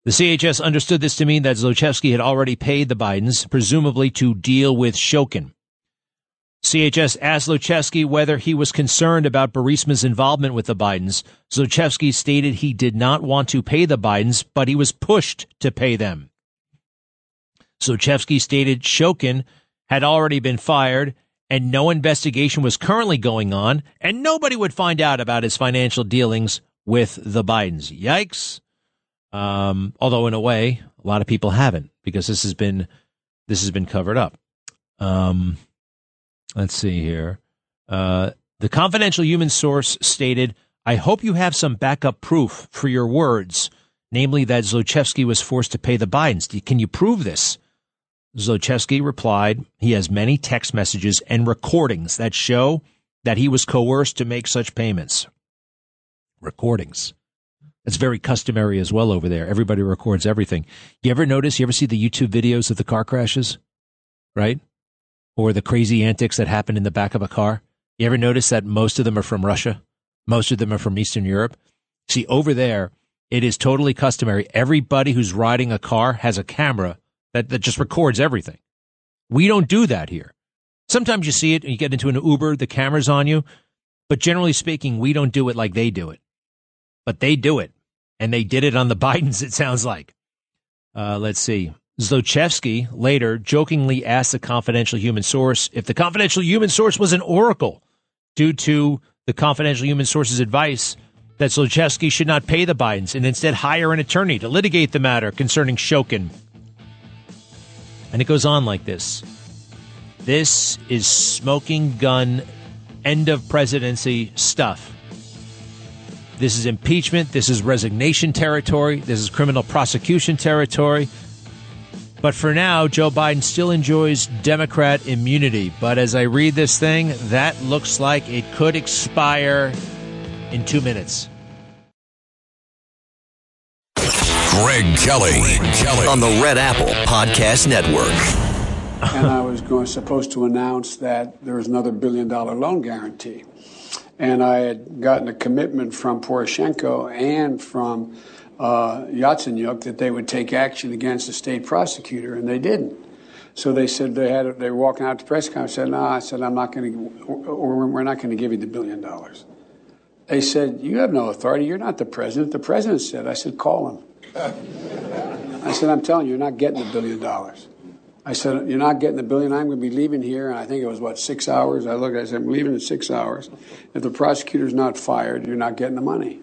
The CHS understood this to mean that Zlochevsky had already paid the Bidens, presumably to deal with Shokin. CHS asked whether he was concerned about Burisma's involvement with the Bidens. Zlochevsky stated he did not want to pay the Bidens, but he was pushed to pay them. Zlochevsky stated Shokin had already been fired and no investigation was currently going on, and nobody would find out about his financial dealings with the Bidens. Yikes. Um, although in a way, a lot of people haven't because this has been this has been covered up. Um, Let's see here. Uh, the confidential human source stated, I hope you have some backup proof for your words, namely that Zlochevsky was forced to pay the Bidens. Can you prove this? Zlochevsky replied, he has many text messages and recordings that show that he was coerced to make such payments. Recordings. That's very customary as well over there. Everybody records everything. You ever notice, you ever see the YouTube videos of the car crashes? Right? Or the crazy antics that happen in the back of a car? You ever notice that most of them are from Russia? Most of them are from Eastern Europe. See, over there, it is totally customary. Everybody who's riding a car has a camera that, that just records everything. We don't do that here. Sometimes you see it and you get into an Uber, the camera's on you. But generally speaking, we don't do it like they do it. But they do it. And they did it on the Bidens, it sounds like. Uh, let's see. Zlochevsky later jokingly asked the confidential human source if the confidential human source was an oracle due to the confidential human source's advice that Zlochevsky should not pay the Bidens and instead hire an attorney to litigate the matter concerning Shokin. And it goes on like this. This is smoking gun, end of presidency stuff. This is impeachment. This is resignation territory. This is criminal prosecution territory. But for now, Joe Biden still enjoys Democrat immunity. But as I read this thing, that looks like it could expire in two minutes. Greg Kelly, Greg Kelly. on the Red Apple Podcast Network. and I was going, supposed to announce that there was another billion dollar loan guarantee. And I had gotten a commitment from Poroshenko and from uh, Yatsenyuk that they would take action against the state prosecutor, and they didn't. So they said they had they were walking out to press conference. Said, "No," I said, "I'm not going to, or we're not going to give you the billion dollars." They said, "You have no authority. You're not the president." The president said, "I said, call him." I said, "I'm telling you, you're not getting the billion dollars." I said, "You're not getting the billion. I'm going to be leaving here." And I think it was what six hours. I looked. I said, "I'm leaving in six hours. If the prosecutor's not fired, you're not getting the money."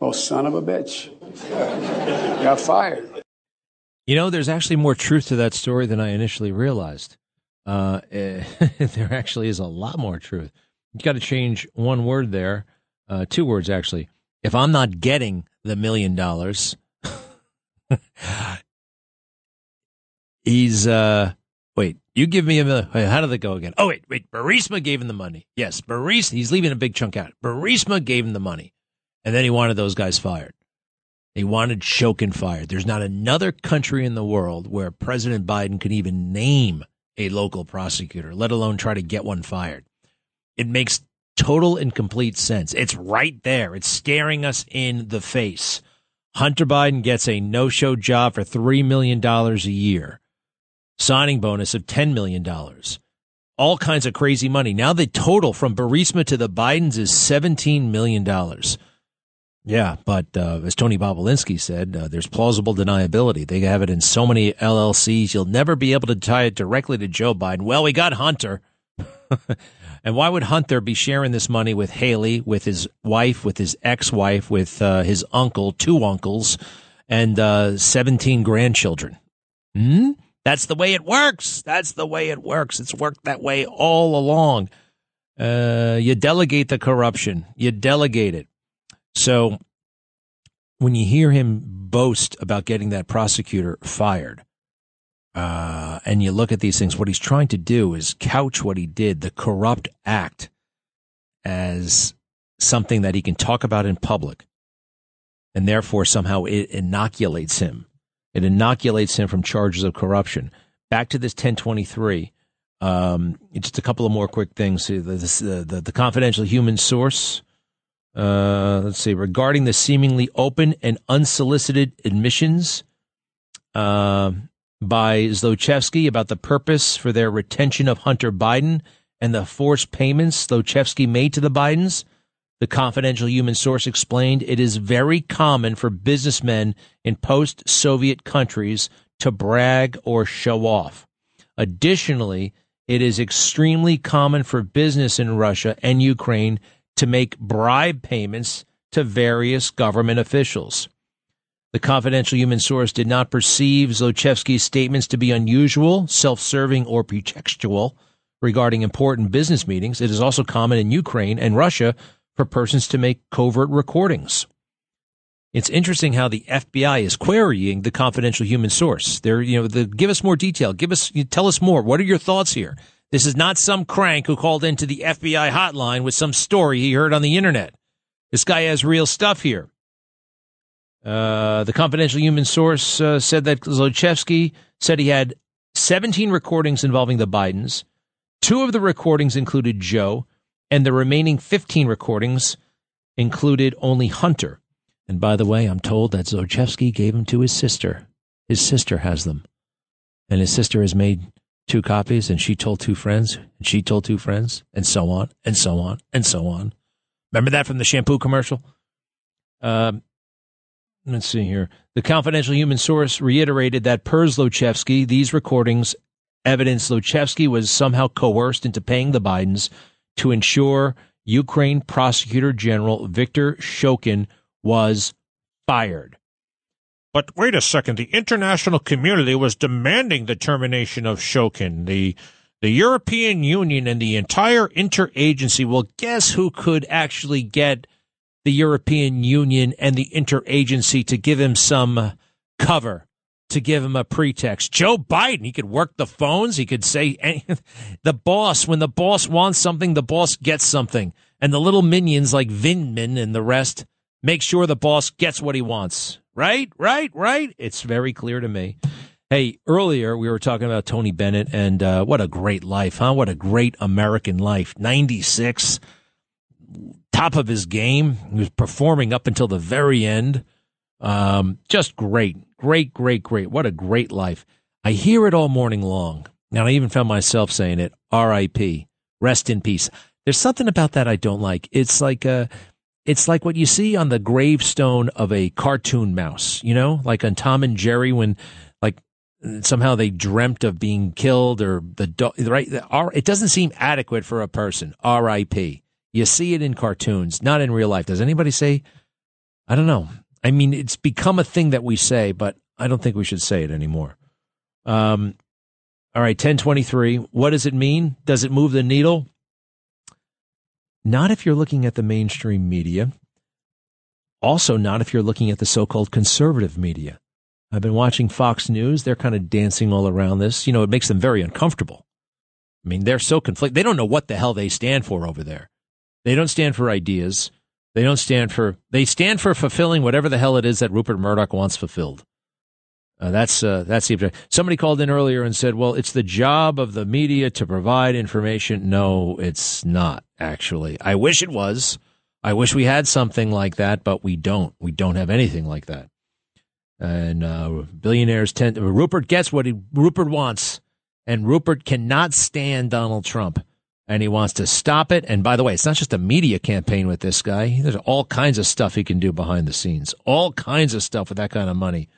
Well, son of a bitch. Got fired. You know, there's actually more truth to that story than I initially realized. Uh, eh, there actually is a lot more truth. You've got to change one word there, uh, two words actually. If I'm not getting the million dollars, he's uh, wait. You give me a million. Wait, how did it go again? Oh wait, wait. Burisma gave him the money. Yes, Burisma. He's leaving a big chunk out. Burisma gave him the money. And then he wanted those guys fired. He wanted Shokin fired. There's not another country in the world where President Biden could even name a local prosecutor, let alone try to get one fired. It makes total and complete sense. It's right there. It's staring us in the face. Hunter Biden gets a no show job for $3 million a year. signing bonus of $10 million. All kinds of crazy money. Now the total from Burisma to the Bidens is $17 million. Yeah, but uh, as Tony Bobulinski said, uh, there's plausible deniability. They have it in so many LLCs, you'll never be able to tie it directly to Joe Biden. Well, we got Hunter. and why would Hunter be sharing this money with Hallie, with his wife, with his ex-wife, with uh, his uncle, two uncles, and uh, 17 grandchildren? Hmm? That's the way it works. That's the way it works. It's worked that way all along. Uh, you delegate the corruption. You delegate it. So when you hear him boast about getting that prosecutor fired, uh, and you look at these things, what he's trying to do is couch what he did, the corrupt act, as something that he can talk about in public. And therefore, somehow it inoculates him. It inoculates him from charges of corruption. Back to this 1023. Um, just a couple of more quick things. The, the, the, the confidential human source uh, let's see, regarding the seemingly open and unsolicited admissions uh, by Zlochevsky about the purpose for their retention of Hunter Biden and the forced payments Zlochevsky made to the Bidens. The confidential human source explained it is very common for businessmen in post Soviet countries to brag or show off. Additionally, it is extremely common for business in Russia and Ukraine to make bribe payments to various government officials. The confidential human source did not perceive Zlochevsky's statements to be unusual, self serving, or pretextual regarding important business meetings. It is also common in Ukraine and Russia for persons to make covert recordings. It's interesting how the FBI is querying the confidential human source. They're, you know, the, give us more detail. Give us, tell us more. What are your thoughts here? This is not some crank who called into the FBI hotline with some story he heard on the internet. This guy has real stuff here. Uh, the confidential human source uh, said that Zlochevsky said he had 17 recordings involving the Bidens. Two of the recordings included Joe, and the remaining 15 recordings included only Hunter. And by the way, I'm told that Zlochevsky gave them to his sister. His sister has them. And his sister has made two copies and she told two friends and she told two friends and so on and so on and so on. Remember that from the shampoo commercial? Um, let's see here. The confidential human source reiterated that per Zlochevsky, these recordings evidence Zlochevsky was somehow coerced into paying the Bidens to ensure Ukraine Prosecutor General Viktor Shokin was fired. But wait a second, the international community was demanding the termination of Shokin. The the European Union and the entire interagency. Well, guess who could actually get the European Union and the interagency to give him some cover, to give him a pretext? Joe Biden. He could work the phones. He could say any, the boss. When the boss wants something, the boss gets something. And the little minions like Vindman and the rest make sure the boss gets what he wants. Right, right, right. It's very clear to me. Hey, earlier we were talking about Tony Bennett and uh, what a great life, huh? What a great American life. 96, top of his game. He was performing up until the very end. Um, just great, great, great, great. What a great life. I hear it all morning long. And I even found myself saying it, R.I.P., rest in peace. There's something about that I don't like. It's like, uh, it's like what you see on the gravestone of a cartoon mouse, you know, like on Tom and Jerry when like somehow they dreamt of being killed or the dog, right? It doesn't seem adequate for a person. R.I.P. You see it in cartoons, not in real life. Does anybody say? I don't know. I mean, it's become a thing that we say, but I don't think we should say it anymore. Um, all right, 1023. What does it mean? Does it move the needle? Not if you're looking at the mainstream media. Also, not if you're looking at the so called conservative media. I've been watching Fox News. They're kind of dancing all around this. You know, it makes them very uncomfortable. I mean, they're so conflicted. They don't know what the hell they stand for over there. They don't stand for ideas. They don't stand for, they stand for fulfilling whatever the hell it is that Rupert Murdoch wants fulfilled. Uh, that's uh, that's the. Somebody called in earlier and said, "Well, it's the job of the media to provide information." No, it's not. Actually, I wish it was. I wish we had something like that, but we don't. We don't have anything like that. And uh, billionaires tend. Rupert gets what he, Rupert wants. And Rupert cannot stand Donald Trump and he wants to stop it. And by the way, it's not just a media campaign with this guy. There's all kinds of stuff he can do behind the scenes, all kinds of stuff with that kind of money.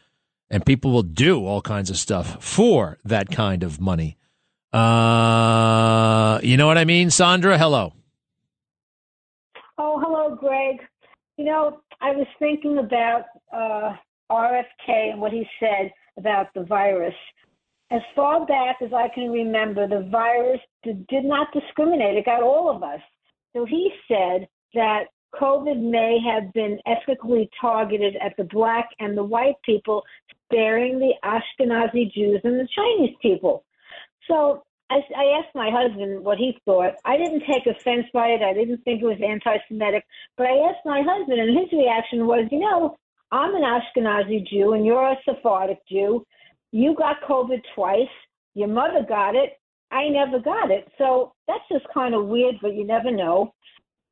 And people will do all kinds of stuff for that kind of money. Uh, you know what I mean, Sandra? Hello. Greg. You know, I was thinking about uh, RFK and what he said about the virus as far back as I can remember, the virus did, did not discriminate. It got all of us. So he said that COVID may have been ethically targeted at the black and the white people, sparing the Ashkenazi Jews and the Chinese people. So I, I asked my husband what he thought. I didn't take offense by it. I didn't think it was anti Semitic. But I asked my husband, and his reaction was, you know, I'm an Ashkenazi Jew and you're a Sephardic Jew you got COVID twice. Your mother got it. I never got it. So that's just kind of weird, but you never know.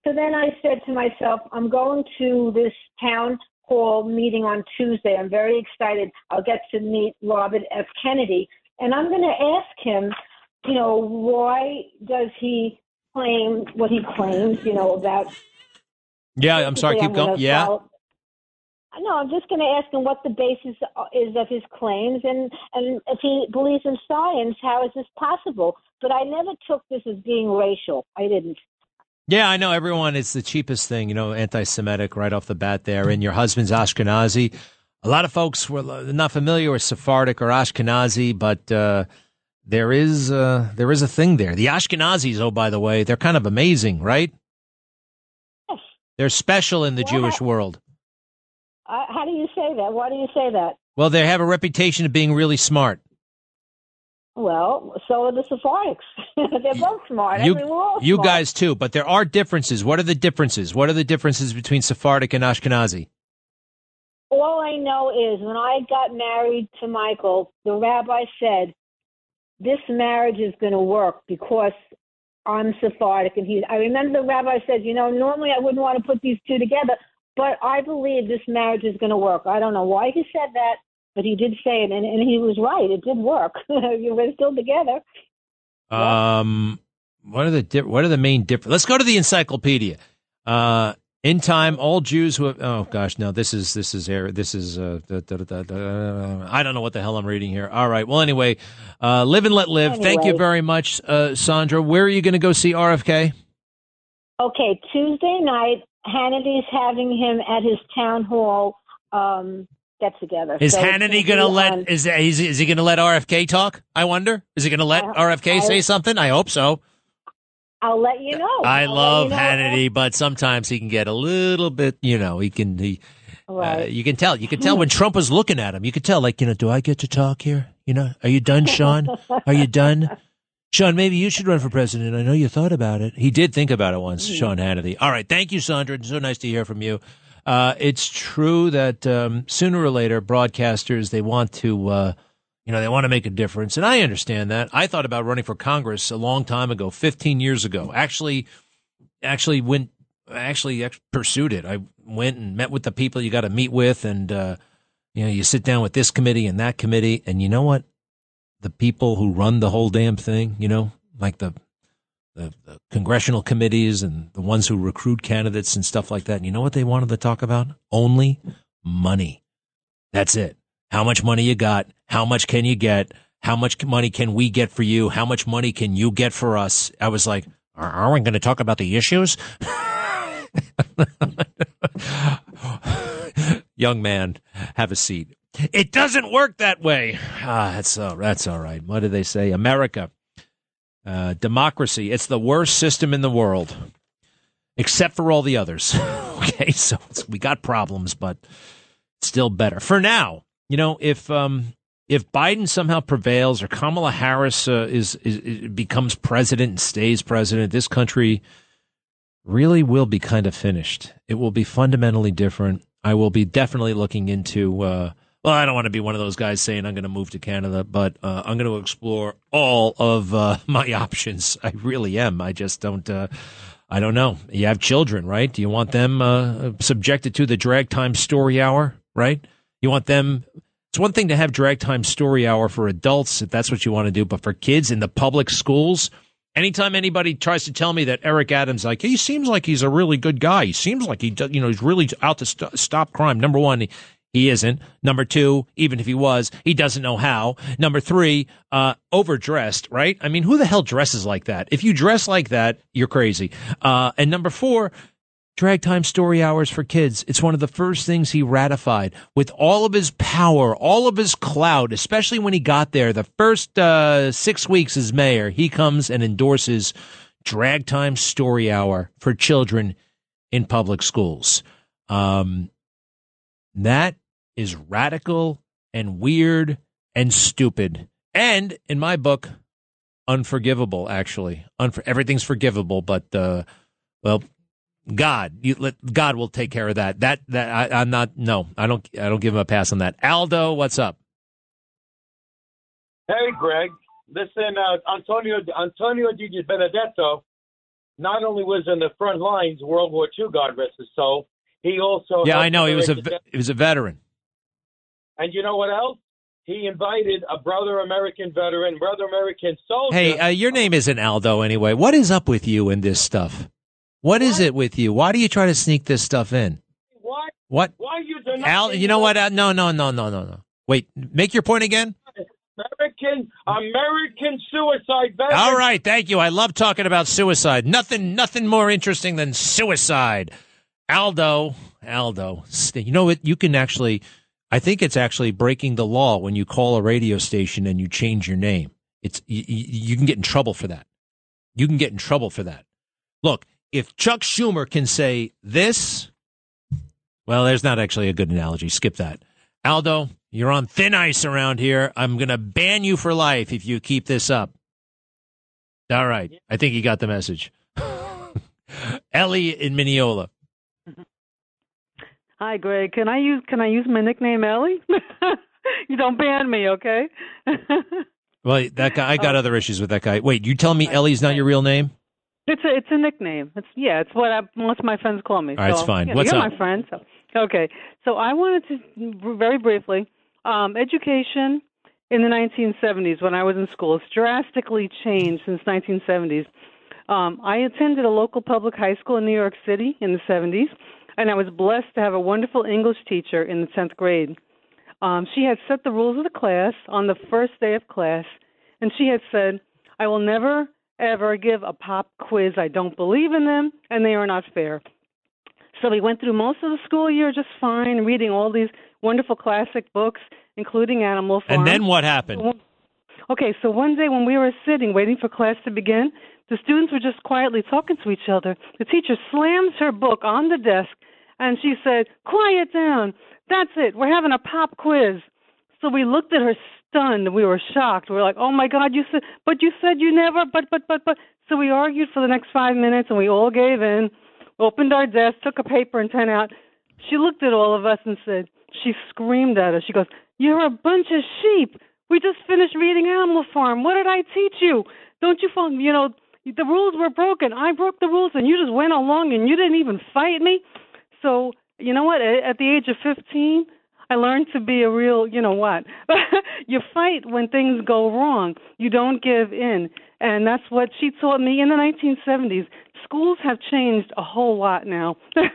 So then I said to myself, I'm going to this town hall meeting on Tuesday. I'm very excited. I'll get to meet Robert F. Kennedy. And I'm going to ask him, you know, why does he claim what he claims, you know, about. Yeah, I'm sorry, keep going. Yeah. Follow, no, I'm just going to ask him what the basis is of his claims, and and if he believes in science, how is this possible? But I never took this as being racial. I didn't. Yeah, I know everyone. It's the cheapest thing, you know, anti-Semitic right off the bat there. And your husband's Ashkenazi. A lot of folks were not familiar with Sephardic or Ashkenazi, but uh, there is uh, there is a thing there. The Ashkenazis, oh by the way, they're kind of amazing, right? Yes. They're special in the well, Jewish world. Uh, how do you say that? Why do you say that? Well, they have a reputation of being really smart. Well, so are the Sephardics. They're both smart. You, I mean, we're all you smart. guys too, but there are differences. What are the differences? What are the differences between Sephardic and Ashkenazi? All I know is when I got married to Michael, the rabbi said, "This marriage is going to work because I'm Sephardic." And he, I remember the rabbi said, "You know, normally I wouldn't want to put these two together, but I believe this marriage is going to work. I don't know why he said that, but he did say it, and, and he was right. It did work. We're still together. Um, what are the what are the main difference? Let's go to the encyclopedia. Uh, in time, all Jews who have, oh gosh, no, this is this is air, this is uh, da, da, da, I don't know what the hell I'm reading here. All right, well anyway, uh, live and let live. Thank you very much, uh, Sandra. Where are you going to go see RFK? Okay, Tuesday night, Hannity's having him at his town hall um, get together. Is So Hannity gonna going to let on- is is is he going to let RFK talk? I wonder. Is he going to let RFK I- say something? I hope so. I'll let you know. I I'll love you know. Hannity, but sometimes he can get a little bit, you know, he can he uh, Right. you can tell. You can tell when Trump was looking at him. You could tell like, you know, do I get to talk here? You know, are you done, Sean? Are you done? Sean, maybe you should run for president. I know you thought about it. He did think about it once, Sean Hannity. All right. Thank you, Sandra. It's so nice to hear from you. Uh, it's true that um, sooner or later, broadcasters, they want to, uh, you know, they want to make a difference. And I understand that. I thought about running for Congress a long time ago, 15 years ago. Actually, actually went, actually pursued it. I went and met with the people you got to meet with. And, uh, you know, you sit down with this committee and that committee. And you know what? the people who run the whole damn thing, you know, like the, the the congressional committees and the ones who recruit candidates and stuff like that. And you know what they wanted to talk about? Only money. That's it. How much money you got? How much can you get? How much money can we get for you? How much money can you get for us? I was like, are, are we going to talk about the issues? Young man, have a seat. It doesn't work that way. Ah, that's uh, that's all right. What do they say? America, uh, democracy. It's the worst system in the world, except for all the others. okay, so we got problems, but still better for now. You know, if um, if Biden somehow prevails or Kamala Harris uh, is, is, becomes president and stays president, this country really will be kind of finished. It will be fundamentally different. I will be definitely looking into. Uh, well, I don't want to be one of those guys saying I'm going to move to Canada, but uh, I'm going to explore all of uh, my options. I really am. I just don't. Uh, I don't know. You have children, right? Do you want them uh, subjected to the drag time story hour, right? You want them It's one thing to have drag time story hour for adults if that's what you want to do, but for kids in the public schools, anytime anybody tries to tell me that Eric Adams, like he seems like he's a really good guy, he seems like he, does, you know, he's really out to st- stop crime. Number one, he, he isn't. Number two, even if he was, he doesn't know how. Number three, uh, overdressed, right? I mean, who the hell dresses like that? If you dress like that, you're crazy. Uh, and number four, drag time story hours for kids. It's one of the first things he ratified with all of his power, all of his clout, especially when he got there. The first uh, six weeks as mayor, he comes and endorses drag time story hour for children in public schools. Um, that is radical and weird and stupid. And in my book, unforgivable, actually. Unfor- everything's forgivable, but, uh, well, God, you let, God will take care of that. That that I, I'm not. No, I don't. I don't give him a pass on that. Aldo, what's up? Hey, Greg. Listen, uh, Antonio Antonio Di Benedetto not only was in the front lines World War II, God rest his soul, he also yeah, I know he was a he was a veteran. And you know what else? He invited a brother American veteran, brother American soldier. Hey, uh, your name isn't Aldo anyway. What is up with you and this stuff? What is it with you? Why do you try to sneak this stuff in? Why? What? Why are you denying? Al, you know what? Uh, no, no, no, no, no, no. Wait, make your point again. American American suicide veteran. All right, thank you. I love talking about suicide. Nothing, nothing more interesting than suicide. Aldo, Aldo, you know what? You can actually, I think it's actually breaking the law when you call a radio station and you change your name. It's you, you can get in trouble for that. You can get in trouble for that. Look, if Chuck Schumer can say this, well, there's not actually a good analogy. Skip that. Aldo, you're on thin ice around here. I'm going to ban you for life if you keep this up. All right. I think he got the message. Ellie in Mineola. Hi, Greg. Can I use can I use my nickname Ellie? you don't ban me, okay? well, that guy. I got oh. other issues with that guy. Wait, you tell me Ellie's not your real name? It's a it's a nickname. It's yeah. It's what I, most of my friends call me. All right, so, it's fine. Yeah, What's you're up? my friend. So. Okay. So I wanted to very briefly um, education in the 1970s when I was in school. It's drastically changed since 1970s. Um, I attended a local public high school in New York City in the 70s, and I was blessed to have a wonderful English teacher in the 10th grade. Um, she had set the rules of the class on the first day of class, and she had said, I will never, ever give a pop quiz. I don't believe in them, and they are not fair. So we went through most of the school year just fine, reading all these wonderful classic books, including Animal Farm. And then what happened? Okay, so one day when we were sitting waiting for class to begin, the students were just quietly talking to each other. The teacher slams her book on the desk and she said, Quiet down. That's it. We're having a pop quiz. So we looked at her stunned. We were shocked. We were like, Oh my God, you said, but you said you never, but, but, but, but. So we argued for the next five minutes and we all gave in, opened our desk, took a paper and pen out. She looked at all of us and said, She screamed at us. She goes, You're a bunch of sheep. We just finished reading Animal Farm. What did I teach you? Don't you feel, you know, the rules were broken. I broke the rules and you just went along and you didn't even fight me. So, you know what? At the age of 15, I learned to be a real, you know what? you fight when things go wrong. You don't give in. And that's what she taught me in the 1970s. Schools have changed a whole lot now.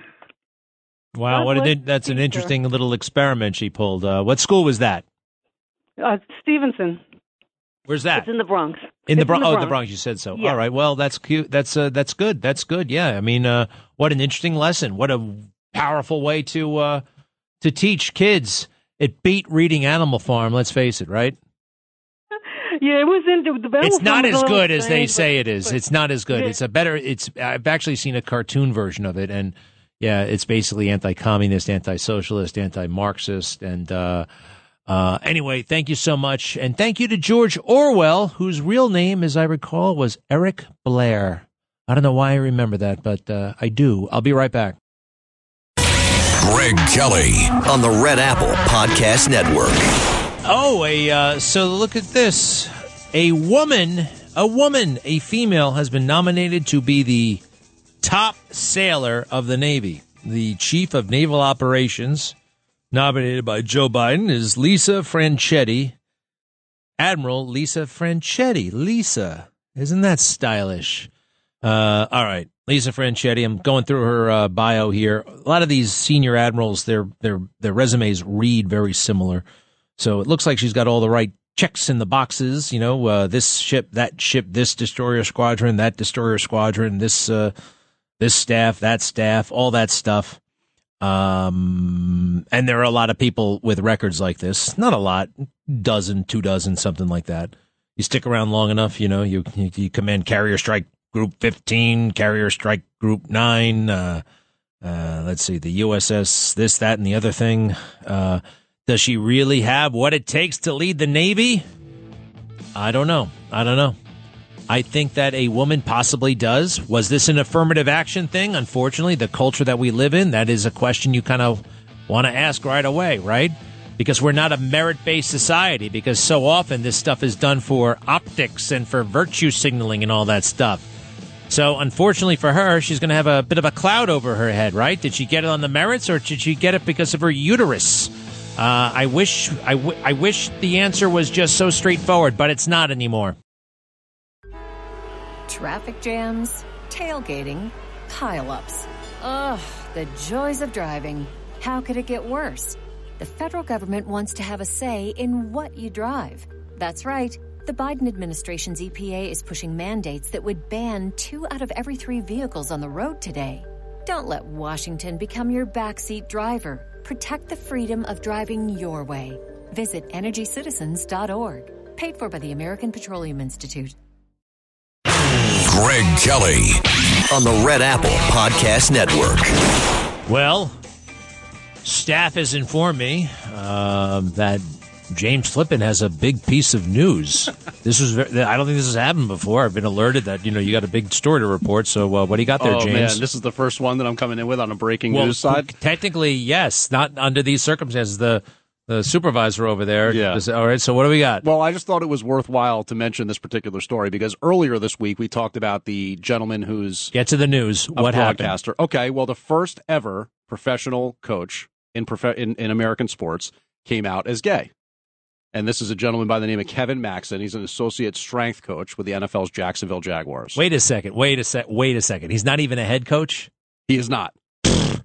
Wow, God what an in, that's an interesting little experiment she pulled. Uh, what school was that? uh, Stevenson. Where's that? It's in the Bronx. In the, Bron- oh, the Bronx. You said so. Yeah. All right. Well, that's cute. That's uh, that's good. That's good. Yeah. I mean, uh, what an interesting lesson. What a powerful way to uh, to teach kids. It beat reading Animal Farm. Let's face it. Right. Yeah, it was in the. the It's not as good as they say it is. It's not as good. Yeah. It's a better. It's. I've actually seen a cartoon version of it, and yeah, it's basically anti-communist, anti-socialist, anti-Marxist, and. uh uh, anyway, thank you so much. And thank you to George Orwell, whose real name, as I recall, was Eric Blair. I don't know why I remember that, but uh, I do. I'll be right back. Greg Kelly on the Red Apple Podcast Network. Oh, a uh, so look at this. A woman, a woman, a female has been nominated to be the top sailor of the Navy, the chief of naval operations. nominated by Joe Biden is Lisa Franchetti. Admiral Lisa Franchetti. Lisa. Isn't that stylish? Uh, all right. Lisa Franchetti. I'm going through her uh, bio here. A lot of these senior admirals, their their their resumes read very similar. So it looks like she's got all the right checks in the boxes. You know, uh, this ship, that ship, this destroyer squadron, that destroyer squadron, this uh, this staff, that staff, all that stuff. Um, and there are a lot of people with records like this. Not a lot, dozen, two dozen, something like that. You stick around long enough, you know, you you, you command carrier strike group 15, carrier strike group 9, uh, uh, let's see, the USS, this, that, and the other thing. Uh, does she really have what it takes to lead the Navy? I don't know. I don't know. I think that a woman possibly does. Was this an affirmative action thing? Unfortunately, the culture that we live in, that is a question you kind of want to ask right away, right? Because we're not a merit based society, because so often this stuff is done for optics and for virtue signaling and all that stuff. So, unfortunately for her, she's going to have a bit of a cloud over her head, right? Did she get it on the merits or did she get it because of her uterus? Uh, I wish I, w- I wish the answer was just so straightforward, but it's not anymore. Traffic jams, tailgating, pileups. Ugh, the joys of driving. How could it get worse? The federal government wants to have a say in what you drive. That's right. The Biden administration's EPA is pushing mandates that would ban two out of every three vehicles on the road today. Don't let Washington become your backseat driver. Protect the freedom of driving your way. Visit EnergyCitizens.org. Paid for by the American Petroleum Institute. Greg Kelly on the Red Apple Podcast Network. Well, staff has informed me uh, that James Flippin has a big piece of news. This was I don't think this has happened before. I've been alerted that you know you got a big story to report. So uh, what do you got there, oh, James? Man, this is the first one that I'm coming in with on a breaking well, news side. Technically, yes, not under these circumstances. The the supervisor over there. Yeah. all right. So what do we got? Well, I just thought it was worthwhile to mention this particular story because earlier this week we talked about the gentleman who's get to the news. What broadcaster. happened? Okay. Well, the first ever professional coach in, prof- in in American sports came out as gay. And this is a gentleman by the name of Kevin Maxen. He's an associate strength coach with the NFL's Jacksonville Jaguars. Wait a second. Wait a sec. Wait a second. He's not even a head coach. He is not.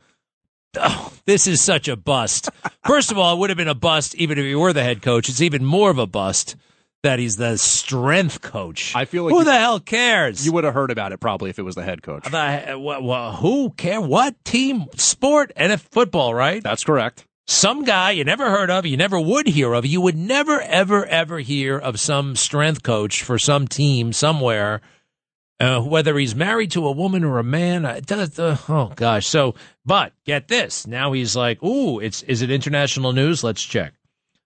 Oh, this is such a bust. First of all, it would have been a bust even if he were the head coach. It's even more of a bust that he's the strength coach. I feel like who you, the hell cares? You would have heard about it probably if it was the head coach. The, well, well, who care? What team? Sport and football, right? That's correct. Some guy you never heard of, you never would hear of. You would never, ever, ever hear of some strength coach for some team somewhere uh, whether he's married to a woman or a man. Uh, uh, oh gosh. So, but get this. Now he's like, ooh, it's is it international news? Let's check.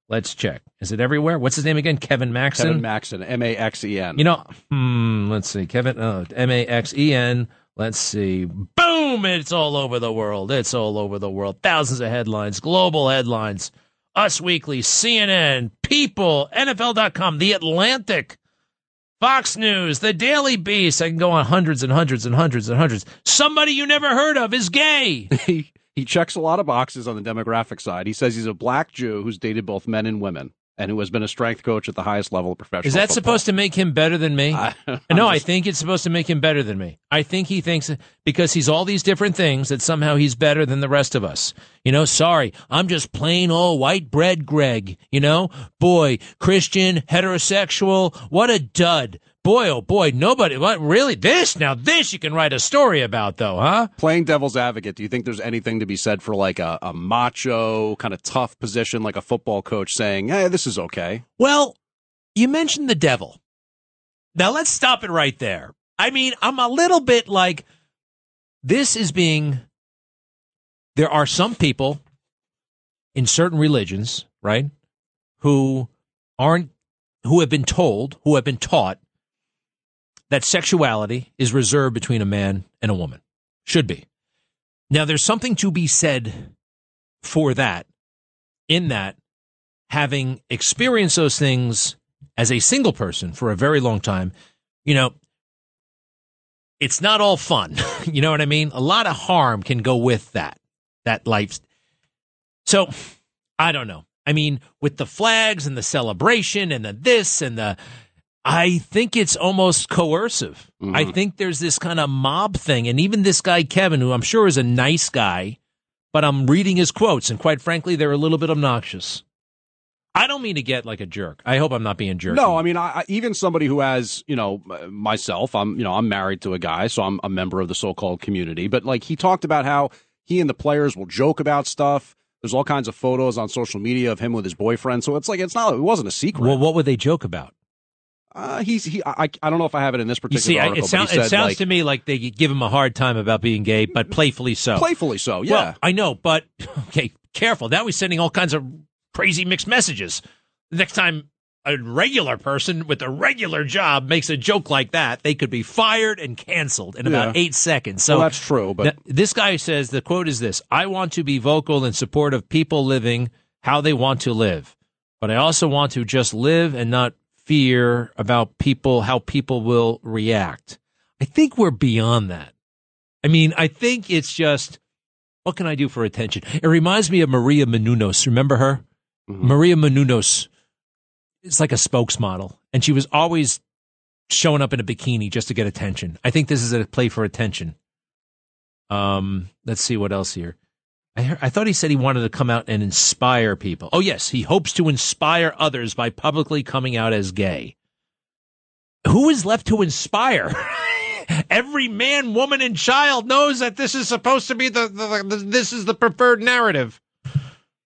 Let's check. Is it everywhere? What's his name again? Kevin Maxen. Kevin Maxen. M A X E N. You know, hmm, let's see. Kevin. Oh, M A X E N. Let's see. Boom! It's all over the world. It's all over the world. Thousands of headlines, global headlines. Us Weekly, CNN, People, NFL.com, The Atlantic. Fox News, The Daily Beast. I can go on hundreds and hundreds and hundreds and hundreds. Somebody you never heard of is gay. he, he checks a lot of boxes on the demographic side. He says he's a black Jew who's dated both men and women and who has been a strength coach at the highest level of professional. Is that football. supposed to make him better than me? I, no, just, I think it's supposed to make him better than me. I think he thinks because he's all these different things that somehow he's better than the rest of us. You know, sorry, I'm just plain old white bread Greg. You know, boy, Christian, heterosexual, what a dud. Boy, oh boy, nobody, what, really? This? Now this you can write a story about though, huh? Playing devil's advocate, do you think there's anything to be said for like a, a macho, kind of tough position like a football coach saying, hey, this is okay? Well, you mentioned the devil. Now let's stop it right there. I mean, I'm a little bit like, this is being, there are some people in certain religions, right, who aren't, who have been told, who have been taught that sexuality is reserved between a man and a woman. Should be. Now, there's something to be said for that, in that having experienced those things as a single person for a very long time, you know, it's not all fun. you know what I mean? A lot of harm can go with that, that life. So I don't know. I mean, with the flags and the celebration and the this and the, I think it's almost coercive. Mm-hmm. I think there's this kind of mob thing. And even this guy, Kevin, who I'm sure is a nice guy, but I'm reading his quotes, and quite frankly, they're a little bit obnoxious. I don't mean to get like a jerk. I hope I'm not being jerky. No, I mean, I, I, even somebody who has, you know, myself, I'm, you know, I'm married to a guy, so I'm a member of the so-called community. But like, he talked about how he and the players will joke about stuff. There's all kinds of photos on social media of him with his boyfriend. So it's like, it's not, it wasn't a secret. Well, what would they joke about? Uh, he's, he, I, I don't know if I have it in this particular. You see, article. it, sound, it sounds like, to me like they give him a hard time about being gay, but playfully so. Playfully so, yeah. Well, I know, but okay, careful. Now he's sending all kinds of crazy mixed messages. Next time a regular person with a regular job makes a joke like that, they could be fired and canceled in about Yeah. eight seconds. So Well, that's true, but- th- this guy says the quote is this: "I want to be vocal in support of people living how they want to live, but I also want to just live and not fear about people how people will react." I think we're beyond that. I mean, I think it's just what can I do for attention? It reminds me of Maria Menounos. Remember her? Maria Menounos is like a spokesmodel, and she was always showing up in a bikini just to get attention. I think this is a play for attention. Um, let's see what else here. I, heard, I thought he said he wanted to come out and inspire people. Oh yes, he hopes to inspire others by publicly coming out as gay. Who is left to inspire? Every man, woman, and child knows that this is supposed to be the, the, the this is the preferred narrative.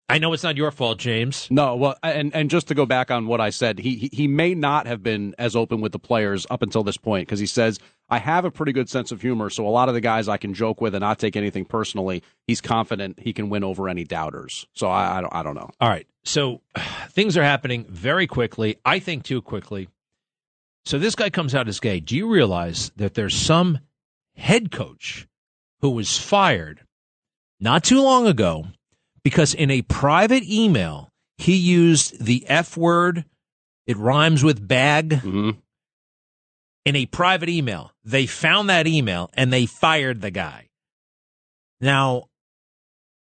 I know it's not your fault, James. No, well, and and just to go back on what I said, he he, he may not have been as open with the players up until this point because he says I have a pretty good sense of humor, so a lot of the guys I can joke with and not take anything personally. He's confident he can win over any doubters. So I I don't I don't know. All right. So things are happening very quickly. I think too quickly. So this guy comes out as gay. Do you realize that there's some head coach who was fired not too long ago because in a private email he used the F word. It rhymes with bag. Mm-hmm. In a private email, they found that email and they fired the guy. Now,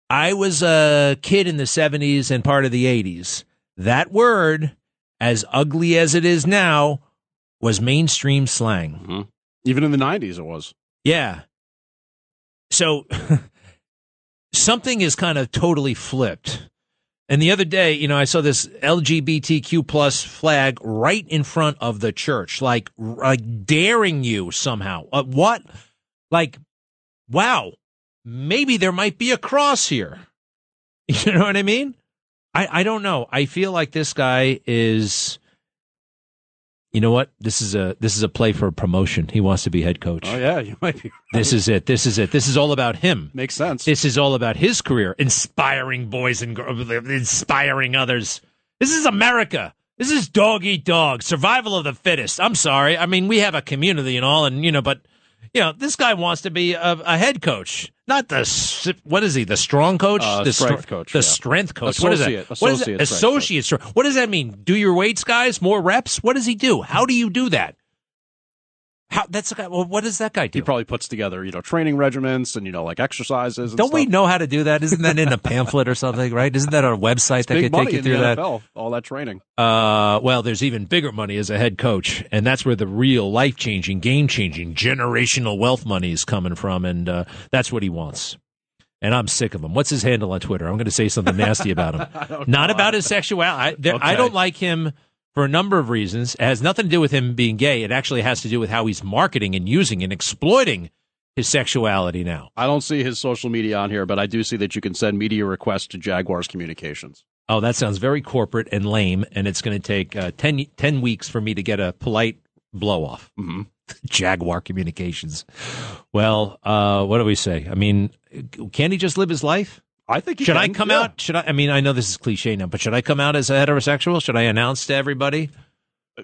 I was a kid in the 70s and part of the 80s. That word, as ugly as it is now, was mainstream slang. Mm-hmm. Even in the '90s, it was. Yeah. So something is kind of totally flipped. And the other day, you know, I saw this LGBTQ plus flag right in front of the church, like, like daring you somehow. Uh, what? Like, wow, maybe there might be a cross here. You know what I mean? I, I don't know. I feel like this guy is, you know what? This is a this is a play for a promotion. He wants to be head coach. Oh yeah, you might be. This is it. This is it. This is all about him. Makes sense. This is all about his career, inspiring boys and girls, inspiring others. This is America. This is dog eat dog, survival of the fittest. I'm sorry. I mean, we have a community and all, and you know, but you know, this guy wants to be a, a head coach, not the what is he? The strong coach, Uh, the strength coach, the yeah. strength coach. what is that? Associate- What is that? associate Associate strength. What does that mean? Do your weights, guys? More reps? What does he do? How do you do that? How that's. Well, what does that guy do? He probably puts together, you know, training regiments and you know, like exercises. And Don't we know how to do that? Isn't that in a pamphlet or something, right? Isn't that on a website that Big could take you through that? NFL, all that training. Uh, well, there's even bigger money as a head coach, and that's where the real life changing, game changing, generational wealth money is coming from, and uh, that's what he wants. And I'm sick of him. What's his handle on Twitter? I'm going to say something nasty about him. Not about his sexuality. I, there, I don't like him for a number of reasons. It has nothing to do with him being gay. It actually has to do with how he's marketing and using and exploiting his sexuality now. I don't see his social media on here, but I do see that you can send media requests to Jaguars Communications. Oh, that sounds very corporate and lame, and it's going to take uh, 10, 10 weeks for me to get a polite blow off. Mm-hmm. Jaguar Communications. Well, uh, what do we say? I mean, can he just live his life? I think should I come yeah. out? Should I? I mean, I know this is cliche now, but should I come out as a heterosexual? Should I announce to everybody?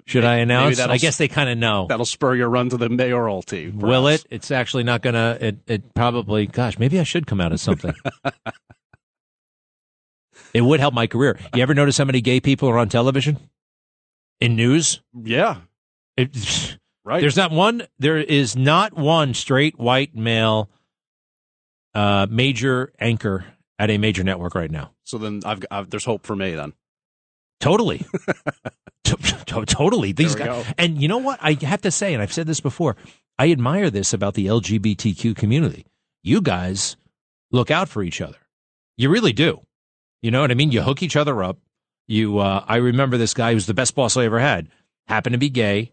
Should I announce? I guess they kind of know. That'll spur your run to the mayoralty. Will it? It's actually not gonna. It, it probably. Gosh, maybe I should come out as something. it would help my career. You ever notice how many gay people are on television, in news? Yeah, it, right. There's not one. There is not one straight white male uh, major anchor at a major network right now. So then I've, I've there's hope for me then. Totally. To- to- totally. These guys. go. And you know what? I have to say, and I've said this before, I admire this about the LGBTQ community. You guys look out for each other. You really do. You know what I mean? You hook each other up. You, uh, I remember this guy who was the best boss I ever had, happened to be gay,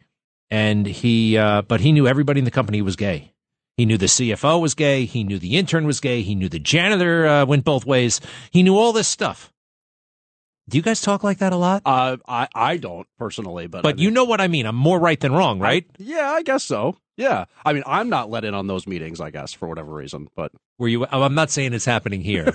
and he, uh, but he knew everybody in the company was gay. He knew the CFO was gay. He knew the intern was gay. He knew the janitor uh, went both ways. He knew all this stuff. Do you guys talk like that a lot? Uh, I I don't personally, but But you know what I mean. I'm more right than wrong, right? yeah, I guess so. Yeah, I mean, I'm not let in on those meetings, I guess, for whatever reason. But Were you? oh, I'm not saying it's happening here.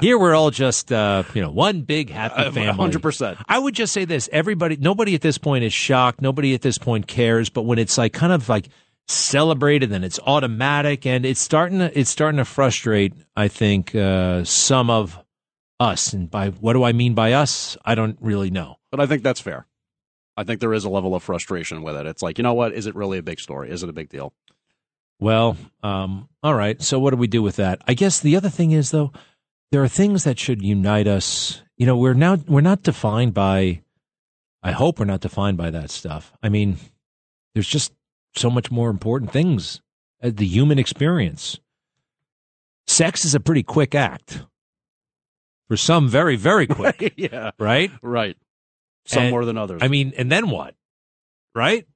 here we're all just, uh, you know, one big happy Uh, family. 100%. I would just say this: everybody, nobody at this point is shocked. Nobody at this point cares. But when it's like kind of like celebrated, and it's automatic, and it's starting to it's starting to frustrate. I think uh, some of us, and by what do I mean by us? I don't really know. but I think that's fair. I think there is a level of frustration with it. It's like, you know what? Is it really a big story? Is it a big deal? Well, um, all right. So what do we do with that? I guess the other thing is though, there are things that should unite us. You know, we're now we're not defined by. I hope we're not defined by that stuff. I mean, there's just so much more important things. Uh, the human experience. Sex is a pretty quick act. For some, very very quick. yeah. Right. Right. Some And- more than others. I mean, and then what? Right?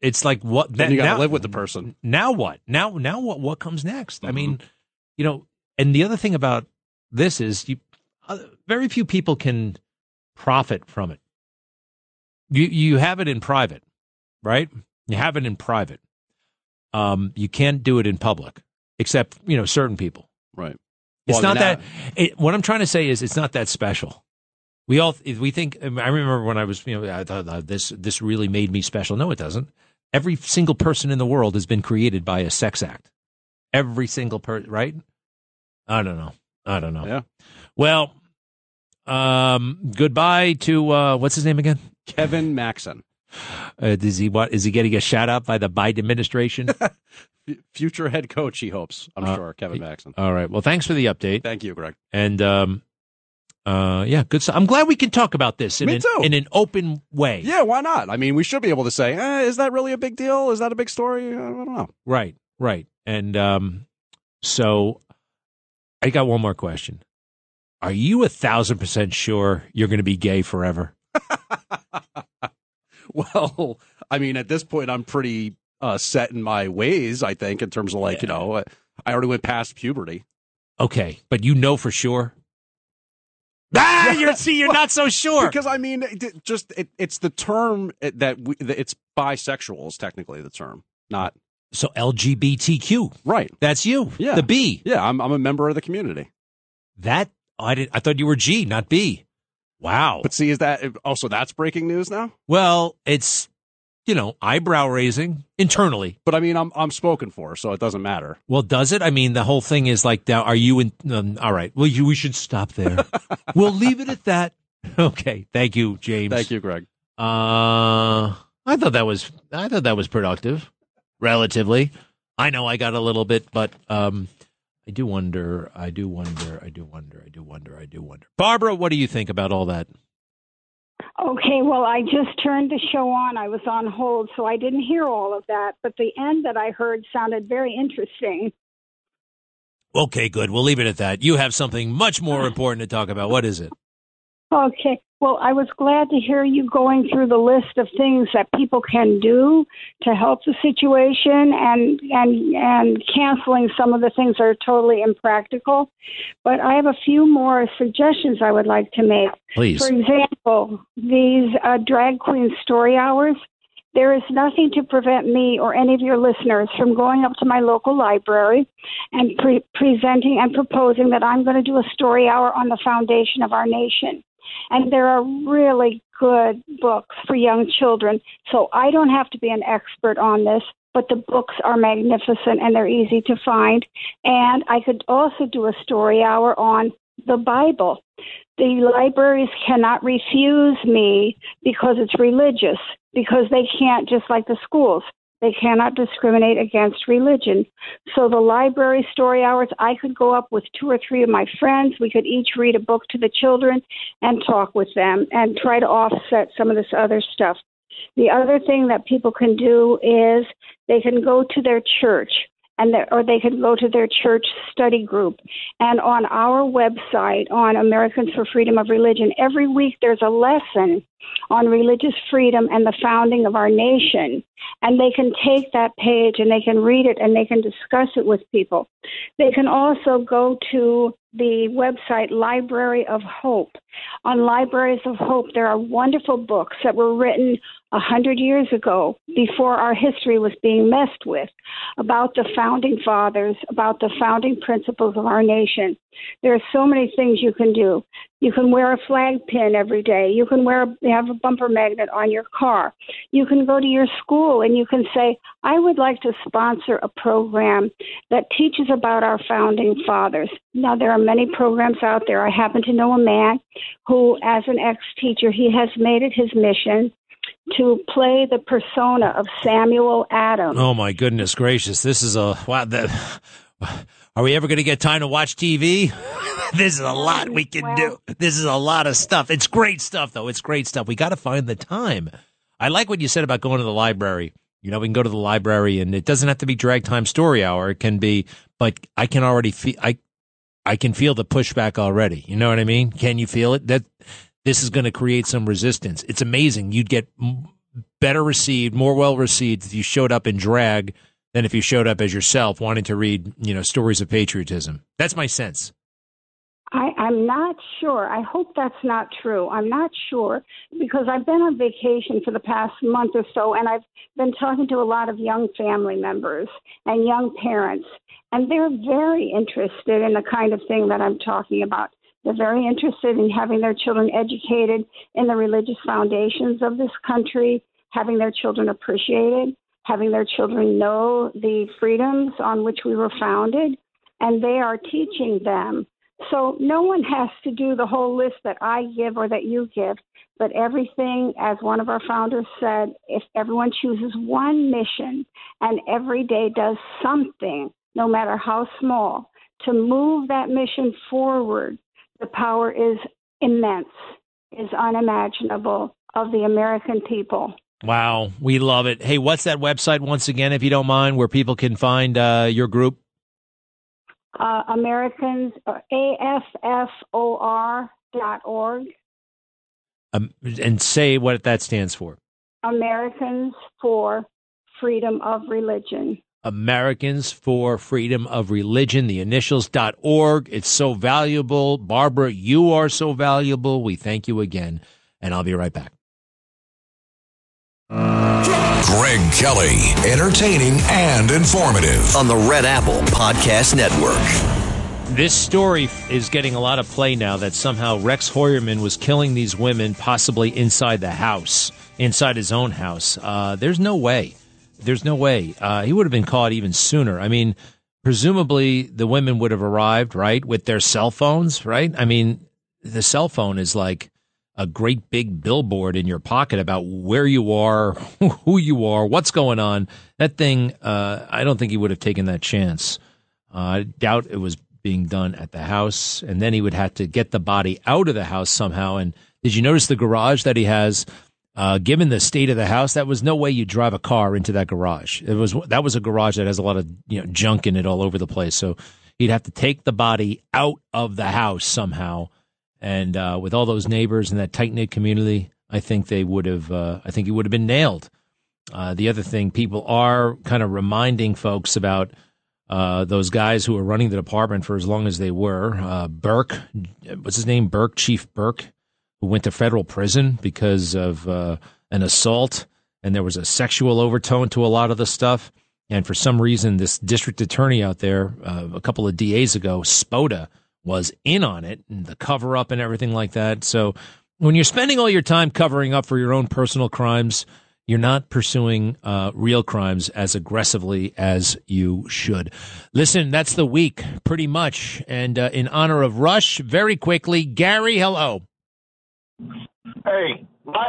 It's like what? Then you gotta now- live with the person. Now what? Now now what? What comes next? I Mm-hmm. mean, you know, and the other thing about this is you, uh, very few people can profit from it. You you have it in private, right? You have it in private. Um, you can't do it in public, except you know certain people. Right. It's Well, not that. It, what I'm trying to say is, it's not that special. We all we think. I remember when I was, you know, I thought uh, this this really made me special. No, it doesn't. Every single person in the world has been created by a sex act. Every single person, right? I don't know. I don't know. Yeah. Well, um, goodbye to uh, what's his name again? Kevin Maxen. Uh, is he what? Is he getting a shout out by the Biden administration? Future head coach, he hopes. I'm Uh, sure. Kevin Maxen. All right. Well, thanks for the update. Thank you, Greg. And um, uh, yeah, good. stuff. I'm glad we can talk about this in Me an, too. in an open way. Yeah, why not? I mean, we should be able to say, eh, is that really a big deal? Is that a big story? I don't know. Right, right. And um, so I got one more question. Are you a thousand percent sure you're going to be gay forever? Well, I mean, at this point, I'm pretty uh, set in my ways, I think, in terms of like, you know, I- I already went past puberty. Okay, but you know for sure. Ah, you're see, you're not so sure. Because I mean, it, just it, it's the term that we, it's bisexual is technically the term, not So LGBTQ, right. that's you. Yeah. the B. Yeah, I'm I'm a member of the community. That I did. I thought you were G, not B. Wow. But see, is that also that's breaking news now? Well, it's you know eyebrow raising internally. But I mean, I'm I'm spoken for, so it doesn't matter. Well, does it? I mean, the whole thing is like, now, are you in? Um, all right. Well, you, we should stop there. we'll leave it at that. Okay. Thank you, James. Thank you, Greg. Uh, I thought that was I thought that was productive, relatively. I know I got a little bit, but um, I do wonder. I do wonder. I do wonder. I do wonder. I do wonder. Barbara, what do you think about all that? Okay, well, I just turned the show on. I was on hold, so I didn't hear all of that. But the end that I heard sounded very interesting. Okay, good. We'll leave it at that. You have something much more important to talk about. What is it? Okay, well, I was glad to hear you going through the list of things that people can do to help the situation and and and canceling some of the things that are totally impractical. But I have a few more suggestions I would like to make. Please. For example, these uh, drag queen story hours. There is nothing to prevent me or any of your listeners from going up to my local library and pre- presenting and proposing that I'm going to do a story hour on the foundation of our nation. And there are really good books for young children. So I don't have to be an expert on this, but the books are magnificent and they're easy to find. And I could also do a story hour on the Bible. The libraries cannot refuse me because it's religious, because they can't, just like the schools. They cannot discriminate against religion. So the library story hours, I could go up with two or three of my friends. We could each read a book to the children and talk with them and try to offset some of this other stuff. The other thing that people can do is they can go to their church and or they could go to their church study group. And on our website, on Americans for Freedom of Religion, every week there's a lesson on religious freedom and the founding of our nation. And they can take that page and they can read it and they can discuss it with people. They can also go to the website Library of Hope. On Libraries of Hope, there are wonderful books that were written a hundred years ago, before our history was being messed with, about the founding fathers, about the founding principles of our nation. There are so many things you can do. You can wear a flag pin every day. You can wear have a bumper magnet on your car. You can go to your school and you can say, "I would like to sponsor a program that teaches about our founding fathers." Now there are many programs out there. I happen to know a man who as an ex-teacher, he has made it his mission to play the persona of Samuel Adams. Oh my goodness gracious! This is a wow. The, are we ever going to get time to watch TV? this is a lot we can do. This is a lot of stuff. It's great stuff, though. It's great stuff. We got to find the time. I like what you said about going to the library. You know, we can go to the library, and it doesn't have to be drag time story hour. It can be, but I can already feel I, I can feel the pushback already. You know what I mean? Can you feel it? That this is going to create some resistance. It's amazing. You'd get better received, more well received if you showed up in drag than if you showed up as yourself wanting to read, you know, stories of patriotism. That's my sense. I, I'm not sure. I hope that's not true. I'm not sure because I've been on vacation for the past month or so and I've been talking to a lot of young family members and young parents, and they're very interested in the kind of thing that I'm talking about. They're very interested in having their children educated in the religious foundations of this country, having their children appreciated, having their children know the freedoms on which we were founded, and they are teaching them. So no one has to do the whole list that I give or that you give, but everything, as one of our founders said, if everyone chooses one mission and every day does something, no matter how small, to move that mission forward, the power is immense, is unimaginable of the American people. Wow, we love it. Hey, what's that website once again, if you don't mind, where people can find uh, your group? Uh, Americans, uh, AFFOR dot org. Um, and say what that stands for. Americans for Freedom of Religion. Americans for Freedom of Religion, the initials.org. It's so valuable. Barbara, you are so valuable. We thank you again, and I'll be right back. Greg Kelly, entertaining and informative on the Red Apple Podcast Network. This story is getting a lot of play now that somehow Rex Heuermann was killing these women, possibly inside the house, inside his own house. Uh, there's no way. There's no way. Uh, he would have been caught even sooner. I mean, presumably the women would have arrived, right, with their cell phones, right? I mean, the cell phone is like a great big billboard in your pocket about where you are, who you are, what's going on. That thing, uh, I don't think he would have taken that chance. Uh, I doubt it was being done at the house. And then he would have to get the body out of the house somehow. And did you notice the garage that he has? Uh, given the state of the house, that was no way you drive a car into that garage. It was that was a garage that has a lot of you know junk in it all over the place. So he'd have to take the body out of the house somehow. And uh, with all those neighbors and that tight knit community, I think they would have. Uh, I think he would have been nailed. Uh, the other thing, people are kind of reminding folks about uh, those guys who were running the department for as long as they were. Uh, Burke, what's his name? Burke, Chief Burke who went to federal prison because of uh, an assault, and there was a sexual overtone to a lot of the stuff. And for some reason, this district attorney out there, uh, a couple of DAs ago, Spota, was in on it and the cover up and everything like that. So when you're spending all your time covering up for your own personal crimes, you're not pursuing uh, real crimes as aggressively as you should. Listen, that's the week, pretty much. And uh, in honor of Rush, very quickly, Gary, hello. Hey, my,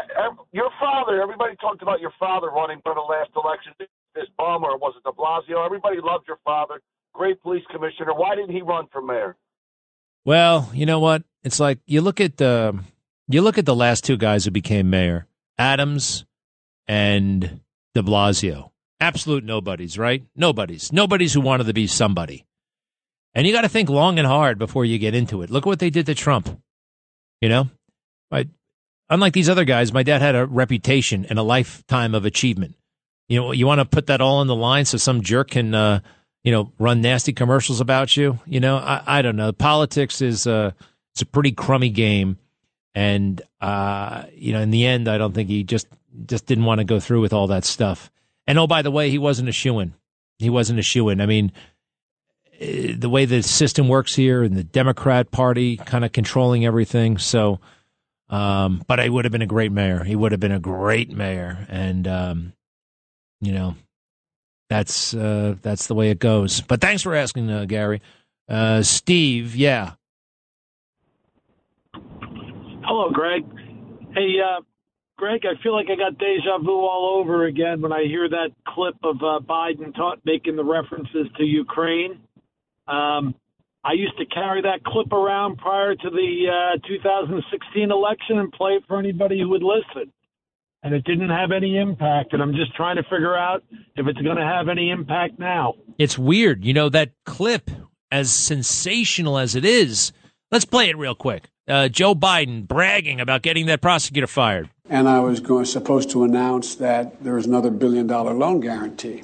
your father. Everybody talked about your father running for the last election. this bomber, was it de Blasio? Everybody loved your father. Great police commissioner. Why didn't he run for mayor? Well, you know what? It's like you look at the you look at the last two guys who became mayor, Adams and De Blasio. Absolute nobodies, right? Nobodies. Nobodies who wanted to be somebody. And you got to think long and hard before you get into it. Look what they did to Trump. You know, I, unlike these other guys, my dad had a reputation and a lifetime of achievement. You know, you want to put that all on the line so some jerk can, uh, you know, run nasty commercials about you. You know, I, I don't know. Politics is uh, it's a pretty crummy game, and uh, you know, in the end, I don't think he just just didn't want to go through with all that stuff. And oh, by the way, he wasn't a shoe in. He wasn't a shoe in. I mean, eh, the way the system works here and the Democrat Party kind of controlling everything. So, um, but he would have been a great mayor. He would have been a great mayor, and um, you know, that's uh, that's the way it goes. But thanks for asking, uh, Gary. Uh, Steve, yeah. Hello, Greg. Hey, uh, Greg, I feel like I got deja vu all over again when I hear that clip of uh, Biden taught, making the references to Ukraine. Um, I used to carry that clip around prior to the uh, 2016 election and play it for anybody who would listen. And it didn't have any impact. And I'm just trying to figure out if it's going to have any impact now. It's weird. You know, that clip, as sensational as it is, let's play it real quick. Uh, Joe Biden bragging about getting that prosecutor fired. And I was going, supposed to announce that there was another billion dollar loan guarantee.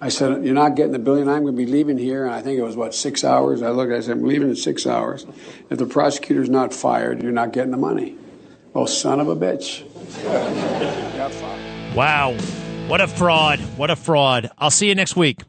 I said, "You're not getting the billion. I'm going to be leaving here." And I think it was what six hours. I looked. I said, "I'm leaving in six hours. If the prosecutor's not fired, you're not getting the money." Well, son of a bitch. Wow. What a fraud. What a fraud. I'll see you next week.